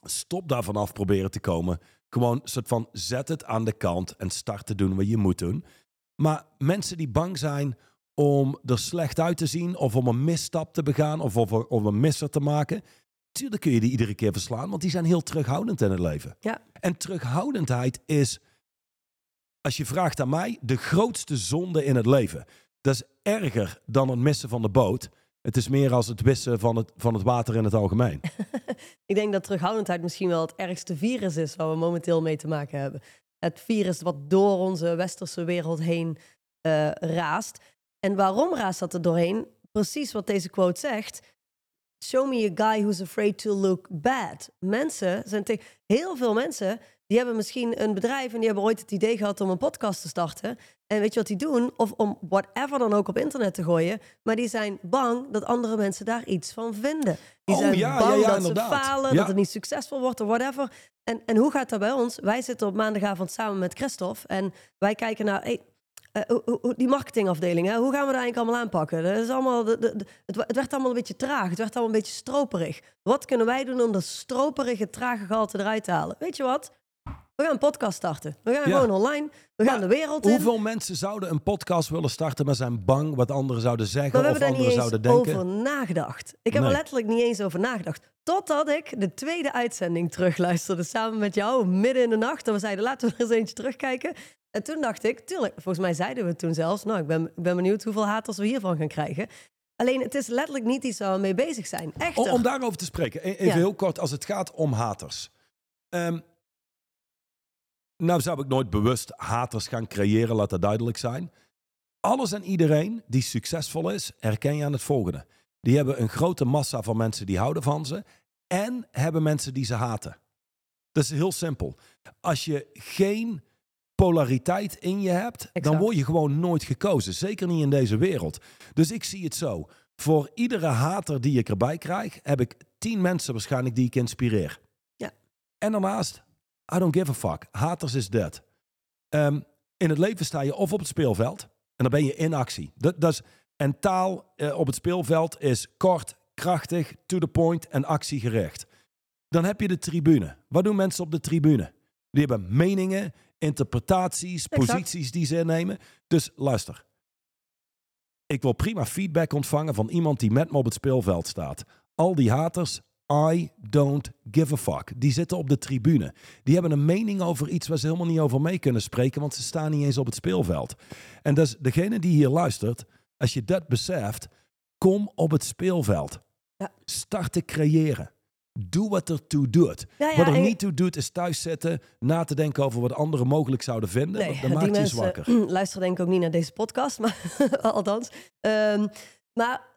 stop daarvan af proberen te komen. Gewoon een soort van zet het aan de kant en start te doen wat je moet doen. Maar mensen die bang zijn om er slecht uit te zien of om een misstap te begaan of of een misser te maken. Tuurlijk kun je die iedere keer verslaan, want die zijn heel terughoudend in het leven. Ja. En terughoudendheid is, als je vraagt aan mij, de grootste zonde in het leven. Dat is erger dan het missen van de boot. Het is meer als het wissen van het, van het water in het algemeen. [LAUGHS] Ik denk dat terughoudendheid misschien wel het ergste virus is waar we momenteel mee te maken hebben. Het virus wat door onze westerse wereld heen eh, raast. En waarom raast dat er doorheen? Precies wat deze quote zegt. Show me a guy who's afraid to look bad. Mensen zijn te- heel veel mensen die hebben misschien een bedrijf en die hebben ooit het idee gehad om een podcast te starten. En weet je wat die doen? Of om whatever dan ook op internet te gooien. Maar die zijn bang dat andere mensen daar iets van vinden. Die Oh, zijn ja, bang ja, ja, dat inderdaad. ze falen, dat het niet succesvol wordt of whatever. En, en hoe gaat dat bij ons? Wij zitten op maandagavond samen met Christophe en wij kijken naar... Hey, eh, die marketingafdeling, hè? hoe gaan we dat eigenlijk allemaal aanpakken? Dat is allemaal, de, de- de- het, wa- het werd allemaal een beetje traag, het werd allemaal een beetje stroperig. Wat kunnen wij doen om dat stroperige, trage gehalte eruit te halen? Weet je wat? We gaan een podcast starten. We gaan Ja. gewoon online. We gaan de wereld in. Hoeveel mensen zouden een podcast willen starten, maar zijn bang wat anderen zouden zeggen Maar we of anderen zouden denken? over nagedacht. Ik heb er letterlijk niet eens over nagedacht. Totdat ik de tweede uitzending terugluisterde samen met jou midden in de nacht. En we zeiden, laten we er eens eentje terugkijken. En toen dacht ik, tuurlijk, volgens mij zeiden we toen zelfs. Nou, ik ben, ik ben benieuwd hoeveel haters we hiervan gaan krijgen. Alleen, het is letterlijk niet iets waar we mee bezig zijn. Echter. Om, om daarover te spreken, e- even Ja. heel kort, als het gaat om haters. Ehm, nou zou ik nooit bewust haters gaan creëren, laat dat duidelijk zijn. Alles en iedereen die succesvol is, herken je aan het volgende. Die hebben een grote massa van mensen die houden van ze en hebben mensen die ze haten. Dat is heel simpel. Als je geen polariteit in je hebt, dan word je gewoon nooit gekozen. Zeker niet in deze wereld. Dus ik zie het zo. Voor iedere hater die ik erbij krijg, heb ik tien mensen waarschijnlijk die ik inspireer. Ja. En daarnaast, I don't give a fuck. Haters is dead. Ehm, in het leven sta je of op het speelveld en dan ben je in actie. Dat, dat is, en taal eh, op het speelveld is kort, krachtig, to the point en actiegericht. Dan heb je de tribune. Wat doen mensen op de tribune? Die hebben meningen, interpretaties, Exact. posities die ze innemen. Dus luister. Ik wil prima feedback ontvangen van iemand die met me op het speelveld staat. Al die haters, I don't give a fuck. Die zitten op de tribune. Die hebben een mening over iets waar ze helemaal niet over mee kunnen spreken, want ze staan niet eens op het speelveld. En dus degene die hier luistert, als je dat beseft, kom op het speelveld. Ja. Start te creëren. Doe wat ertoe doet. Ja, ja, wat er en- niet toe doet, is thuis zitten, na te denken over wat anderen mogelijk zouden vinden. Nee, dat maakt je mensen zwakker. [CLEARS THROAT] luisteren denk ik ook niet naar deze podcast, [LAUGHS] maar althans. Ehm, maar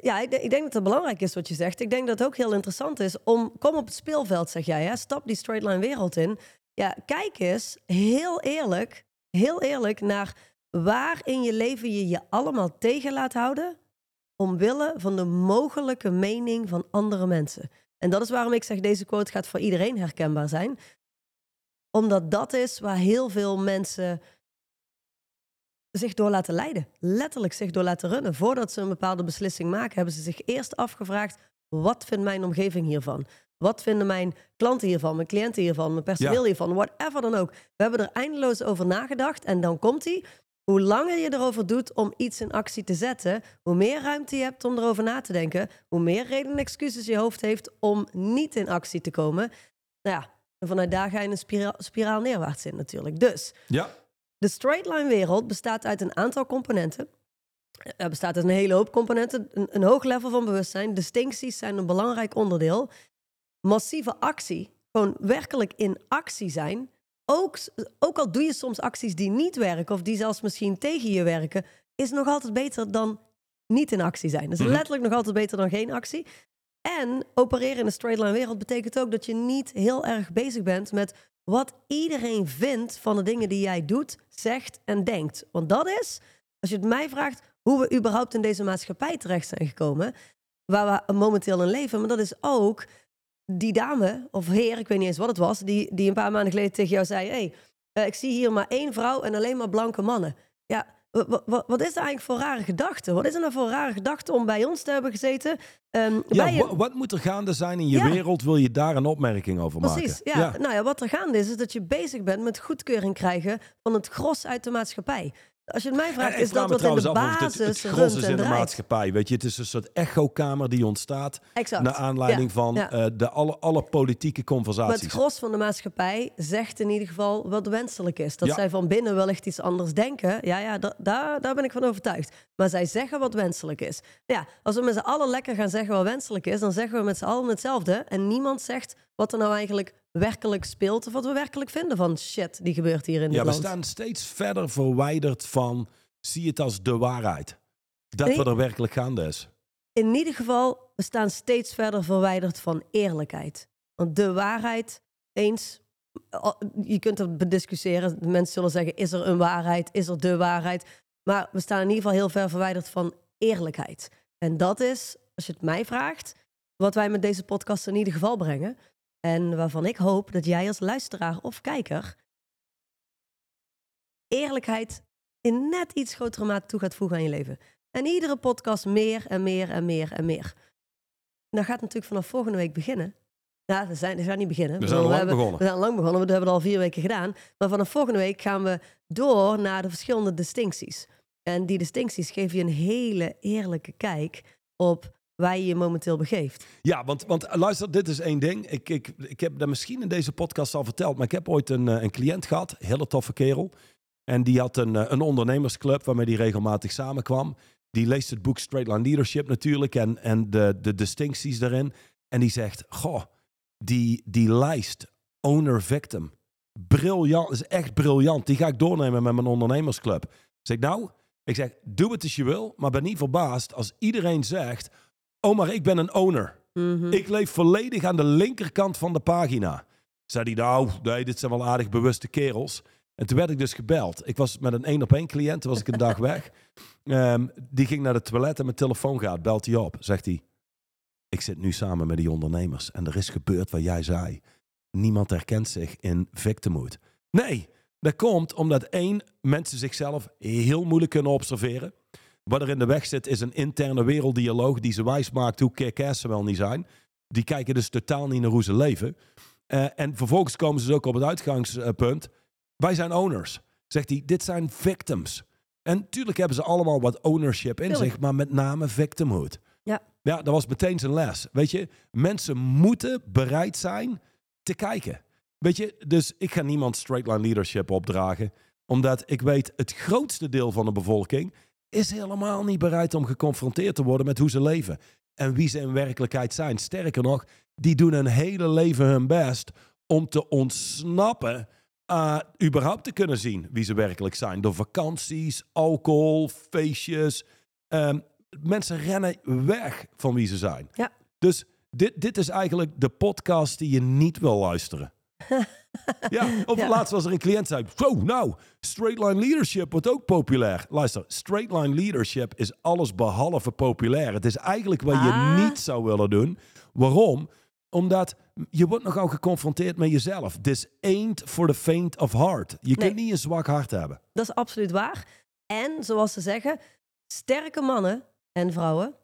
ja, ik, ik denk dat het belangrijk is wat je zegt. Ik denk dat het ook heel interessant is om, kom op het speelveld, zeg jij, hè? stap die straight line wereld in. Ja, kijk eens heel eerlijk, heel eerlijk naar waar in je leven je je allemaal tegen laat houden omwille van de mogelijke mening van andere mensen. En dat is waarom ik zeg, deze quote gaat voor iedereen herkenbaar zijn omdat dat is waar heel veel mensen zich door laten leiden. Letterlijk zich door laten runnen. Voordat ze een bepaalde beslissing maken, hebben ze zich eerst afgevraagd: wat vindt mijn omgeving hiervan? Wat vinden mijn klanten hiervan, mijn cliënten hiervan, mijn personeel Ja. hiervan, whatever dan ook. We hebben er eindeloos over nagedacht en dan komt hij. Hoe langer je erover doet om iets in actie te zetten, hoe meer ruimte je hebt om erover na te denken, hoe meer redenen en excuses je hoofd heeft om niet in actie te komen. Nou ja, en vanuit daar ga je een spiraal, spiraal neerwaarts in natuurlijk. Dus Ja, de straight line wereld bestaat uit een aantal componenten. Er bestaat uit een hele hoop componenten. Een, een hoog level van bewustzijn. Distincties zijn een belangrijk onderdeel. Massieve actie, gewoon werkelijk in actie zijn. Ook, ook al doe je soms acties die niet werken of die zelfs misschien tegen je werken, is nog altijd beter dan niet in actie zijn. Mhm. letterlijk nog altijd beter dan geen actie. En opereren in de straight line wereld betekent ook dat je niet heel erg bezig bent met wat iedereen vindt van de dingen die jij doet, zegt en denkt. Want dat is, als je het mij vraagt, hoe we überhaupt in deze maatschappij terecht zijn gekomen, waar we momenteel in leven. Maar dat is ook die dame of heer, ik weet niet eens wat het was, die, die een paar maanden geleden tegen jou zei: hey, eh, ik zie hier maar één vrouw en alleen maar blanke mannen. Ja, wat, wat, wat is er eigenlijk voor rare gedachte? Wat is er nou voor rare gedachte om bij ons te hebben gezeten? Ehm, Ja, bij een- wa- wat moet er gaande zijn in je Ja. wereld? Wil je daar een opmerking over Precies, maken? ja. Nou ja, wat er gaande is, is dat je bezig bent met goedkeuring krijgen van het gros uit de maatschappij. Als je het mij vraagt, is dat wat in de het, basis het gros is in de maatschappij. Weet je, het is een soort echokamer die ontstaat Exact. naar aanleiding Ja, van ja. eh, de alle, alle politieke Maar conversaties. het gros van de maatschappij zegt in ieder geval wat wenselijk is. Dat Ja. zij van binnen wellicht iets anders denken. Ja, ja da- daar, daar ben ik van overtuigd. Maar zij zeggen wat wenselijk is. Ja, als we met z'n allen lekker gaan zeggen wat wenselijk is, dan zeggen we met z'n allen hetzelfde. En niemand zegt wat er nou eigenlijk werkelijk speelt. Of wat we werkelijk vinden van shit die gebeurt hier in dit Ja, we land. staan steeds verder verwijderd van zie het als de waarheid. Dat Nee. wat er werkelijk gaande is. In ieder geval, we staan steeds verder verwijderd van eerlijkheid. Want de waarheid, eens, je kunt er bediscussiëren. Mensen zullen zeggen, is er een waarheid? Is er de waarheid? Maar we staan in ieder geval heel ver verwijderd van eerlijkheid. En dat is, als je het mij vraagt, wat wij met deze podcast in ieder geval brengen. En waarvan ik hoop dat jij als luisteraar of kijker eerlijkheid in net iets grotere mate toe gaat voegen aan je leven. En iedere podcast meer en meer en meer en meer. En dat gaat natuurlijk vanaf volgende week beginnen. Ja, we zijn, we niet beginnen. We zijn al lang hebben, begonnen. We zijn al lang begonnen, we hebben het al vier weken gedaan. Maar vanaf volgende week gaan we door naar de verschillende distincties. En die distincties geven je een hele eerlijke kijk op waar je je momenteel begeeft. Ja, want, want eh, luister, dit is één ding. Ik, ik, ik heb dat misschien in deze podcast al verteld, maar ik heb ooit een, eh, een cliënt gehad, een hele toffe kerel. En die had een, eh, een ondernemersclub waarmee die regelmatig samenkwam. Die leest het boek Straight Line Leadership natuurlijk en, en de, de distincties daarin. En die zegt, goh, die, die lijst, owner-victim, briljant, is echt briljant. Die ga ik doornemen met mijn ondernemersclub. Ik zeg, nou, ik zeg, doe het als je wil, maar ben niet verbaasd als iedereen zegt, oh, maar ik ben een owner. Mhm. Ik leef volledig aan de linkerkant van de pagina. Zei hij, nou, nee, dit zijn wel aardig bewuste kerels. En toen werd ik dus gebeld. Ik was met een één op één cliënt, toen was ik een dag [LAUGHS] weg. Ehm, die ging naar de toilet en mijn telefoon gaat. Belt hij op, zegt hij, ik zit nu samen met die ondernemers en er is gebeurd wat jij zei. Niemand herkent zich in victimhood. Nee, dat komt omdat één, mensen zichzelf heel moeilijk kunnen observeren. Wat er in de weg zit is een interne werelddialoog die ze wijs maakt hoe kick ze wel niet zijn. Die kijken dus totaal niet naar hoe ze leven. Eh, en vervolgens komen ze dus ook op het uitgangspunt. Wij zijn owners. Zegt hij, dit zijn victims. En natuurlijk hebben ze allemaal wat ownership in Tuurlijk. zich, maar met name victimhood. Ja. Ja, dat was meteen zijn les. Weet je, mensen moeten bereid zijn te kijken. Weet je, dus ik ga niemand straight line leadership opdragen. Omdat ik weet, het grootste deel van de bevolking is helemaal niet bereid om geconfronteerd te worden met hoe ze leven. En wie ze in werkelijkheid zijn. Sterker nog, die doen een hele leven hun best om te ontsnappen. uh, überhaupt te kunnen zien wie ze werkelijk zijn. Door vakanties, alcohol, feestjes. Ehm, mensen rennen weg van wie ze zijn. Ja. Dus dit, dit is eigenlijk de podcast die je niet wil luisteren. Ja, of [LAUGHS] Ja. laatst was er een cliënt zei... Zo, nou, straight line leadership wordt ook populair. Luister, straight line leadership is alles behalve populair. Het is eigenlijk wat je Ah. niet zou willen doen. Waarom? Omdat je wordt nogal geconfronteerd met jezelf. This ain't for the faint of heart. Je kunt Nee. niet een zwak hart hebben. Dat is absoluut waar. En zoals ze zeggen, sterke mannen en vrouwen, voor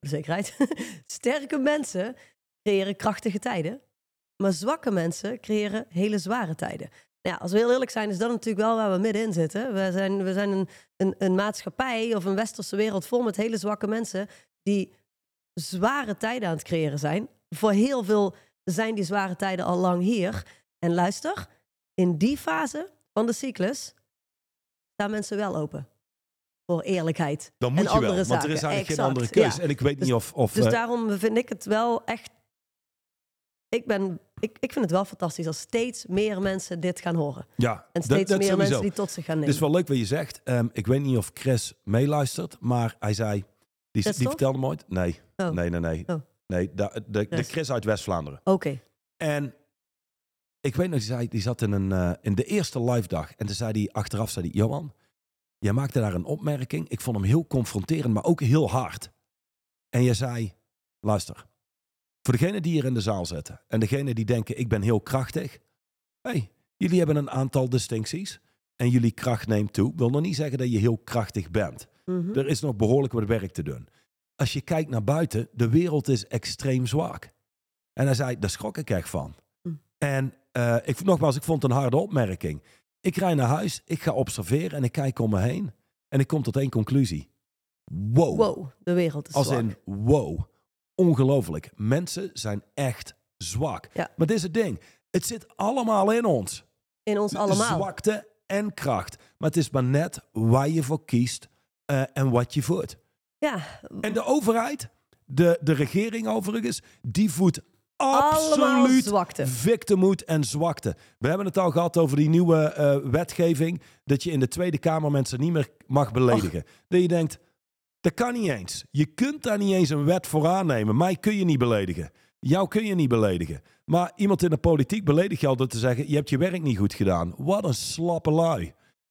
de zekerheid, [LAUGHS] sterke mensen creëren krachtige tijden. Maar zwakke mensen creëren hele zware tijden. Nou Ja, als we heel eerlijk zijn, is dat natuurlijk wel waar we middenin zitten. We zijn, we zijn een, een, een maatschappij of een westerse wereld vol met hele zwakke mensen die zware tijden aan het creëren zijn. Voor heel veel zijn die zware tijden al lang hier. En luister, in die fase van de cyclus staan mensen wel open. Voor eerlijkheid. Dan En moet je andere wel, want er is eigenlijk Exact, geen andere keus. ja. En ik weet niet of... of Dus eh, daarom vind ik het wel echt. Ik, ben, ik, ik vind het wel fantastisch als steeds meer mensen dit gaan horen. ja, En steeds dat meer sowieso. mensen die tot zich gaan Het nemen. is wel leuk wat je zegt. Ehm, ik weet niet of Chris meeluistert, maar hij zei... Die, vertelde me ooit. Nee, Oh. nee, nee, nee. Oh. Nee, de, de Chris. Chris uit West-Vlaanderen. Oké. En ik weet nog, die, zei, die zat in, een, eh, in de eerste live dag. En toen zei hij achteraf, zei hij, Johan, jij maakte daar een opmerking. Ik vond hem heel confronterend, maar ook heel hard. En je zei, luister, voor degenen die hier in de zaal zitten en degenen die denken, ik ben heel krachtig. hey, jullie hebben een aantal distincties en jullie kracht neemt toe. Wil nog niet zeggen dat je heel krachtig bent. Mhm. Er is nog behoorlijk wat werk te doen. Als je kijkt naar buiten, de wereld is extreem zwak. En hij zei, daar schrok ik echt van. Hm. En eh, ik, nogmaals, ik vond het een harde opmerking. Ik rij naar huis, ik ga observeren en ik kijk om me heen. En ik kom tot één conclusie. Wow. Wow, de wereld is Als zwak. in, wow. Ongelooflijk. Mensen zijn echt zwak. Ja. Maar dit is het ding. Het zit allemaal in ons. In ons allemaal. Zwakte en kracht. Maar het is maar net waar je voor kiest eh, en wat je voert. Ja, En de overheid, de, de regering overigens, die voedt absoluut zwakte. victimhood en zwakte. We hebben het al gehad over die nieuwe eh, wetgeving, dat je in de Tweede Kamer mensen niet meer mag beledigen. Dat je denkt, dat kan niet eens. Je kunt daar niet eens een wet voor aannemen. Mij kun je niet beledigen. Jou kun je niet beledigen. Maar iemand in de politiek beledigt jou door te zeggen, je hebt je werk niet goed gedaan. Wat een slappe lui.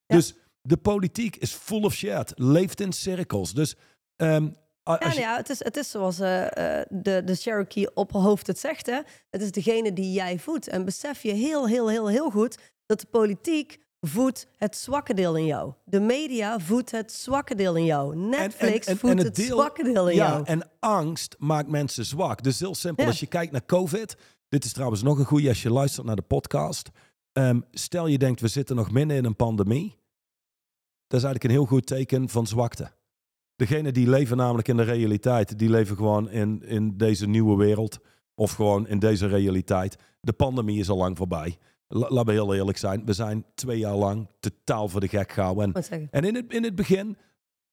Ja. Dus de politiek is full of shit. Leeft in cirkels. Dus ehm, Ja, als nou ja, het is, het is zoals eh, eh, de, de Cherokee opperhoofd het zegt. Hè? Het is degene die jij voedt. En besef je heel, heel, heel, heel goed dat de politiek voedt het zwakke deel in jou. De media voedt het zwakke deel in jou. Netflix en- en voedt het het, deel- zwakke deel in ja, jou. en angst maakt mensen zwak. Dus heel simpel, Ja. als je kijkt naar COVID. Dit is trouwens nog een goede als je luistert naar de podcast. Ehm, stel je denkt, we zitten nog midden in een pandemie. Dat is eigenlijk een heel goed teken van zwakte. Degenen die leven namelijk in de realiteit, die leven gewoon in, in deze nieuwe wereld. Of gewoon in deze realiteit. De pandemie is al lang voorbij. La- laten we heel eerlijk zijn. We zijn twee jaar lang totaal voor de gek gehouden. En in het, in het begin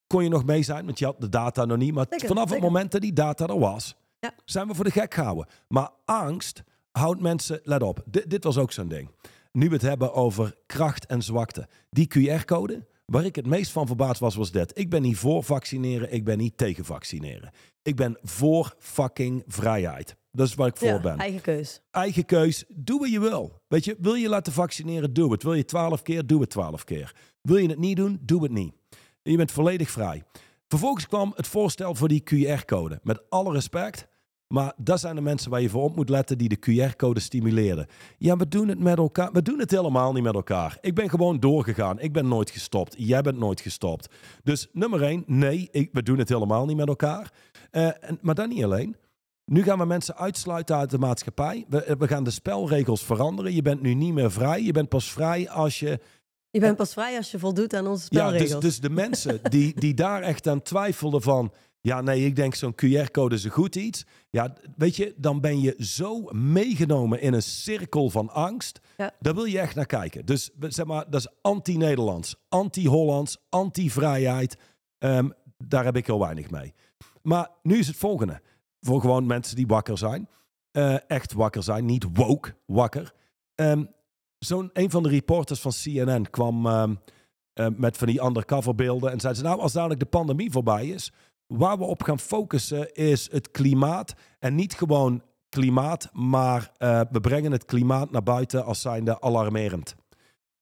kon je nog mee zijn, want je had de data nog niet. Maar Zeker, vanaf het moment dat die data er was, Ja. zijn we voor de gek gehouden. Maar angst houdt mensen, let op, dit, dit was ook zo'n ding. Nu we het hebben over kracht en zwakte. Die QR-code, waar ik het meest van verbaasd was, was dit. Ik ben niet voor vaccineren, ik ben niet tegen vaccineren. Ik ben voor fucking vrijheid. Dat is waar ik voor Ja, ben eigen keus. eigen keus. Doe wat je wil. Weet je, wil je laten vaccineren, doe het. Wil je twaalf keer, doe het twaalf keer. Wil je het niet doen, doe het niet. Je bent volledig vrij. Vervolgens kwam het voorstel voor die QR-code. Met alle respect. Maar dat zijn de mensen waar je voor op moet letten die de QR-code stimuleren. Ja, we doen het met elkaar. We doen het helemaal niet met elkaar. Ik ben gewoon doorgegaan. Ik ben nooit gestopt. Jij bent nooit gestopt. Dus nummer één, nee, ik, we doen het helemaal niet met elkaar. Eh, en, maar dan niet alleen. Nu gaan we mensen uitsluiten uit de maatschappij. We, we gaan de spelregels veranderen. Je bent nu niet meer vrij. Je bent pas vrij als je Je bent pas vrij als je voldoet aan onze ja, spelregels. dus, dus de mensen die, die daar echt aan twijfelden van... Ja, nee, ik denk zo'n QR-code is een goed iets. Ja, weet je, dan ben je zo meegenomen in een cirkel van angst. Ja. Daar wil je echt naar kijken. Dus zeg maar, dat is anti-Nederlands, anti-Hollands, anti-vrijheid. Ehm, daar heb ik heel weinig mee. Maar nu is het volgende. Voor gewoon mensen die wakker zijn. Eh, echt wakker zijn, niet woke, wakker. Ehm, Zo'n een van de reporters van CNN kwam... ehm, eh, met van die undercover beelden. En zeiden ze, nou, als dadelijk de pandemie voorbij is, waar we op gaan focussen is het klimaat. En niet gewoon klimaat, maar eh, we brengen het klimaat naar buiten als zijnde alarmerend.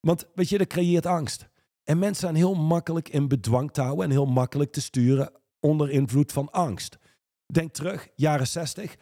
Want weet je, dat creëert angst. En mensen zijn heel makkelijk in bedwang te houden en heel makkelijk te sturen onder invloed van angst. Denk terug, jaren 60,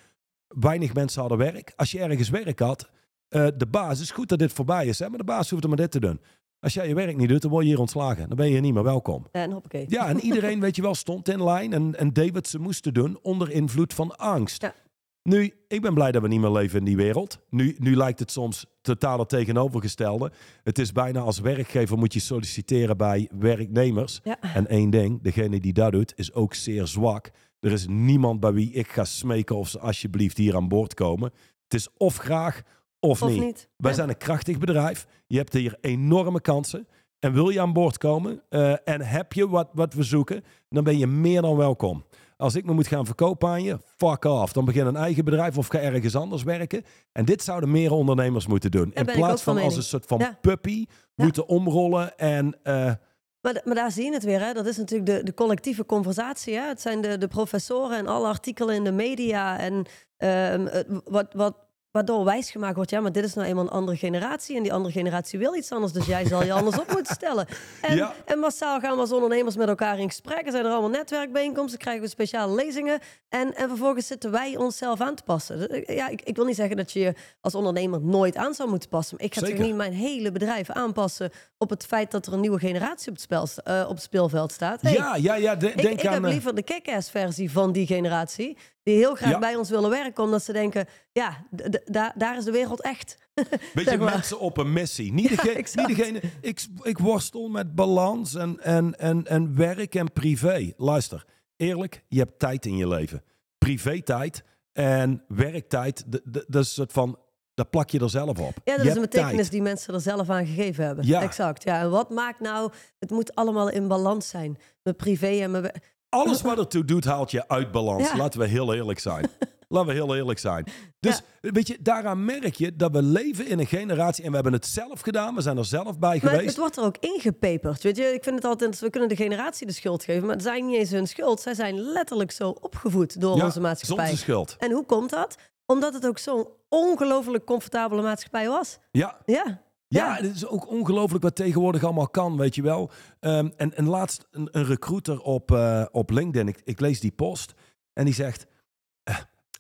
weinig mensen hadden werk. Als je ergens werk had, eh, de baas, is goed dat dit voorbij is, hè, maar de baas hoeft maar dit te doen. Als jij je werk niet doet, dan word je hier ontslagen. Dan ben je hier niet meer welkom. En hoppakee. Ja, en iedereen, [LAUGHS] weet je wel, stond in lijn en, en deed wat ze moesten doen onder invloed van angst. Ja. Nu, ik ben blij dat we niet meer leven in die wereld. Nu, nu lijkt het soms totaal het tegenovergestelde. Het is bijna als werkgever moet je solliciteren bij werknemers. Ja. En één ding, degene die dat doet, is ook zeer zwak. Er is niemand bij wie ik ga smeken of ze alsjeblieft hier aan boord komen. Het is of graag of, Of niet. niet. Wij Ja. zijn een krachtig bedrijf. Je hebt hier enorme kansen. En wil je aan boord komen eh, en heb je wat, wat we zoeken, dan ben je meer dan welkom. Als ik me moet gaan verkopen aan je, fuck off. Dan begin een eigen bedrijf of ga ergens anders werken. En dit zouden meer ondernemers moeten doen. In plaats van van als een soort van Ja. puppy Ja. moeten omrollen en... eh, Maar Maar, daar zie je het weer. Hè? Dat is natuurlijk de, de collectieve conversatie. Hè? Het zijn de, de professoren en alle artikelen in de media. En ehm, het- wat, wat, waardoor wijsgemaakt wordt... ja, maar dit is nou eenmaal een andere generatie... en die andere generatie wil iets anders... dus jij zal je anders op moeten stellen. [LAUGHS] En, Ja. en massaal gaan we als ondernemers met elkaar in gesprek. Er zijn er allemaal netwerkbijeenkomsten, krijgen we speciale lezingen... En, en vervolgens zitten wij onszelf aan te passen. Dus, Ja, ik, ik wil niet zeggen dat je je als ondernemer nooit aan zou moeten passen. Maar ik ga Zeker. natuurlijk niet mijn hele bedrijf aanpassen... op het feit dat er een nieuwe generatie op het, spel, eh, op het speelveld staat. Hey, ja, ja, ja. de- ik, denk ik aan... heb eh, liever de kick-ass versie van die generatie. Die heel graag Ja. bij ons willen werken. Omdat ze denken, ja, daar- is de wereld echt. Beetje [LAUGHS] Zeg maar. mensen op een missie. Niet, degene, exact. niet degene. Ik, ik worstel met balans en, en, en, en werk en privé. Luister, eerlijk, je hebt tijd in je leven. Privé-tijd en werktijd, dat is soort van. Dat plak je er zelf op. Ja, dat Je is een betekenis tijd. die mensen er zelf aan gegeven hebben. Ja. Exact. Ja, en wat maakt nou... Het moet allemaal in balans zijn. Mijn privé en mijn... Alles wat ertoe doet, haalt je uit balans. Ja. Laten we heel eerlijk zijn. [LAUGHS] Laten we heel eerlijk zijn. Dus weet je, daaraan merk je dat we leven in een generatie en we hebben het zelf gedaan. We zijn er zelf bij Maar het, geweest. het wordt er ook ingepeperd. Weet je, ik vind het altijd, we kunnen de generatie de schuld geven, maar het zijn niet eens hun schuld. Zij zijn letterlijk zo opgevoed door ja, onze maatschappij. Schuld. En hoe komt dat? Omdat het ook zo'n ongelooflijk comfortabele maatschappij was. Ja, Ja. Ja, het is ook ongelooflijk wat tegenwoordig allemaal kan, weet je wel. Ehm, en, en laatst een, een recruiter op, eh, op LinkedIn, ik, ik lees die post en die zegt,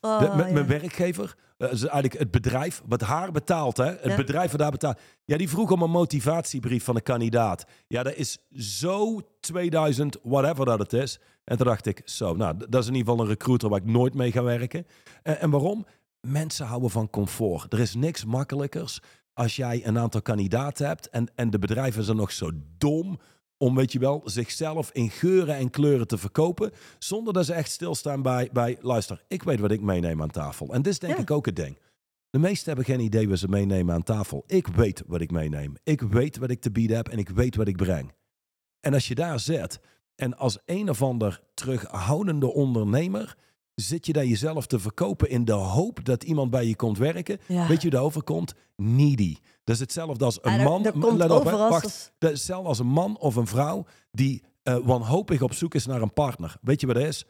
Oh, de- met ja. mijn werkgever, eh, eigenlijk het bedrijf wat haar betaalt, hè, het Ja. bedrijf wat daar betaalt. Ja, die vroeg om een motivatiebrief van een kandidaat. Ja, dat is zo 2000, whatever dat het is. En toen dacht ik, zo, nou, dat is in ieder geval een recruiter waar ik nooit mee ga werken. En, en waarom? Mensen houden van comfort. Er is niks makkelijkers als jij een aantal kandidaten hebt en, en de bedrijven zijn nog zo dom om, weet je wel, zichzelf in geuren en kleuren te verkopen, zonder dat ze echt stilstaan bij, bij luister, ik weet wat ik meeneem aan tafel. En dit is denk Ja. ik ook het ding. De meesten hebben geen idee wat ze meenemen aan tafel. Ik weet wat ik meeneem. Ik weet wat ik te bieden heb en ik weet wat ik breng. En als je daar zit en als een of ander terughoudende ondernemer zit je daar jezelf te verkopen in de hoop dat iemand bij je komt werken. Ja. Weet je hoe dat overkomt? Needy. Dat is hetzelfde als een Ja, man. dat komt let op, hè, over als- wacht. als- Dat is hetzelfde als een man of een vrouw die eh, wanhopig op zoek is naar een partner. Weet je wat dat is?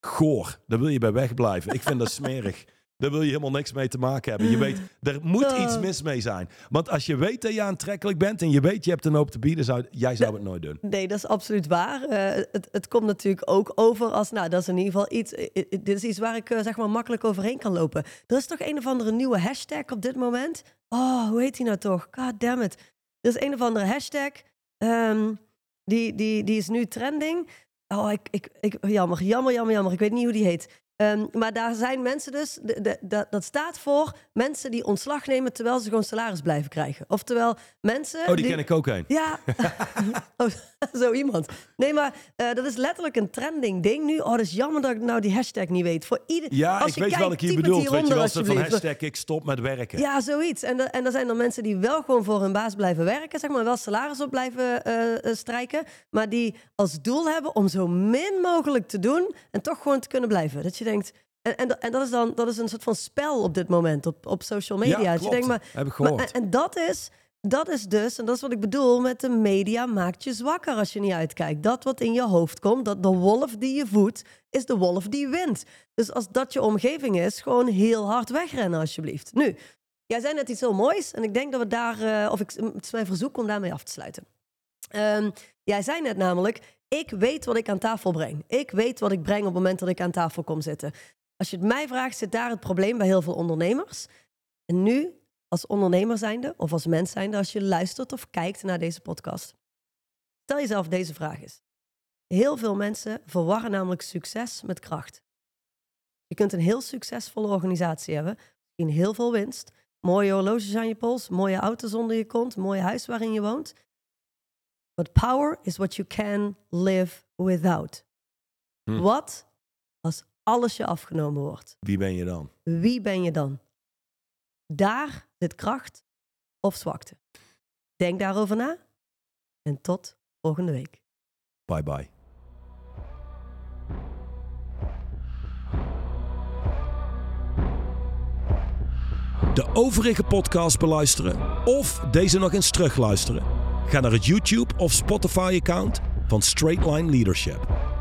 Goor. Daar wil je bij wegblijven. Ik vind dat smerig. Daar wil je helemaal niks mee te maken hebben. Je weet, er moet iets mis mee zijn. Want als je weet dat je aantrekkelijk bent en je weet je hebt een hoop te bieden, zou, jij zou het nooit doen. Nee, dat is absoluut waar. Eh, het, het komt natuurlijk ook over als, nou, dat is in ieder geval iets, dit is iets waar ik eh, zeg maar makkelijk overheen kan lopen. Er is toch een of andere nieuwe hashtag op dit moment? Oh, hoe heet die nou toch? God damn it. Er is een of andere hashtag, ehm, die, die, die is nu trending. Oh, ik, ik, ik, jammer, jammer, jammer, jammer. Ik weet niet hoe die heet. Ehm, maar daar zijn mensen dus, de, de, dat- dat staat voor mensen die ontslag nemen terwijl ze gewoon salaris blijven krijgen. Oftewel mensen. Oh, die ken ik ook een. Ja, [LAUGHS] oh, [LAUGHS] zo iemand. Nee, maar eh, dat is letterlijk een trending ding nu. Oh, dat is jammer dat ik nou die hashtag niet weet. Voor ieder, Ja, als ik je weet kijkt, welke je typ het bedoelt. Weet je wel, soort van hashtag ik stop met werken. Ja, zoiets. En, en er zijn dan mensen die wel gewoon voor hun baas blijven werken, zeg maar, wel salaris op blijven eh, eh, strijken, maar die als doel hebben om zo min mogelijk te doen en toch gewoon te kunnen blijven. Dat je denkt, en, en, en dat is dan dat is een soort van spel op dit moment op, op social media. Ja, je denkt, maar, Heb ik maar- gehoord. en, en dat is, dat is dus, en dat is wat ik bedoel met de media maakt je zwakker als je niet uitkijkt. Dat wat in je hoofd komt, dat de wolf die je voedt, is de wolf die wint. Dus als dat je omgeving is, gewoon heel hard wegrennen alsjeblieft. Nu, Jij zei net iets heel moois en ik denk dat we daar, eh, of ik, het is mijn verzoek om daarmee af te sluiten. Ehm, jij zei net namelijk, ik weet wat ik aan tafel breng. Ik weet wat ik breng op het moment dat ik aan tafel kom zitten. Als je het mij vraagt, zit daar het probleem bij heel veel ondernemers. En nu, als ondernemer zijnde of als mens zijnde, als je luistert of kijkt naar deze podcast, stel jezelf deze vraag eens. Heel veel mensen verwarren namelijk succes met kracht. Je kunt een heel succesvolle organisatie hebben, misschien heel veel winst, mooie horloges aan je pols, mooie auto's onder je kont, mooi huis waarin je woont. But power is what you can live without. Hm. Wat als alles je afgenomen wordt? Wie ben je dan? Wie ben je dan? Daar zit kracht of zwakte. Denk daarover na en tot volgende week. Bye bye. De overige podcast beluisteren of deze nog eens terugluisteren. Ga naar het YouTube of Spotify account van Straightline Leadership.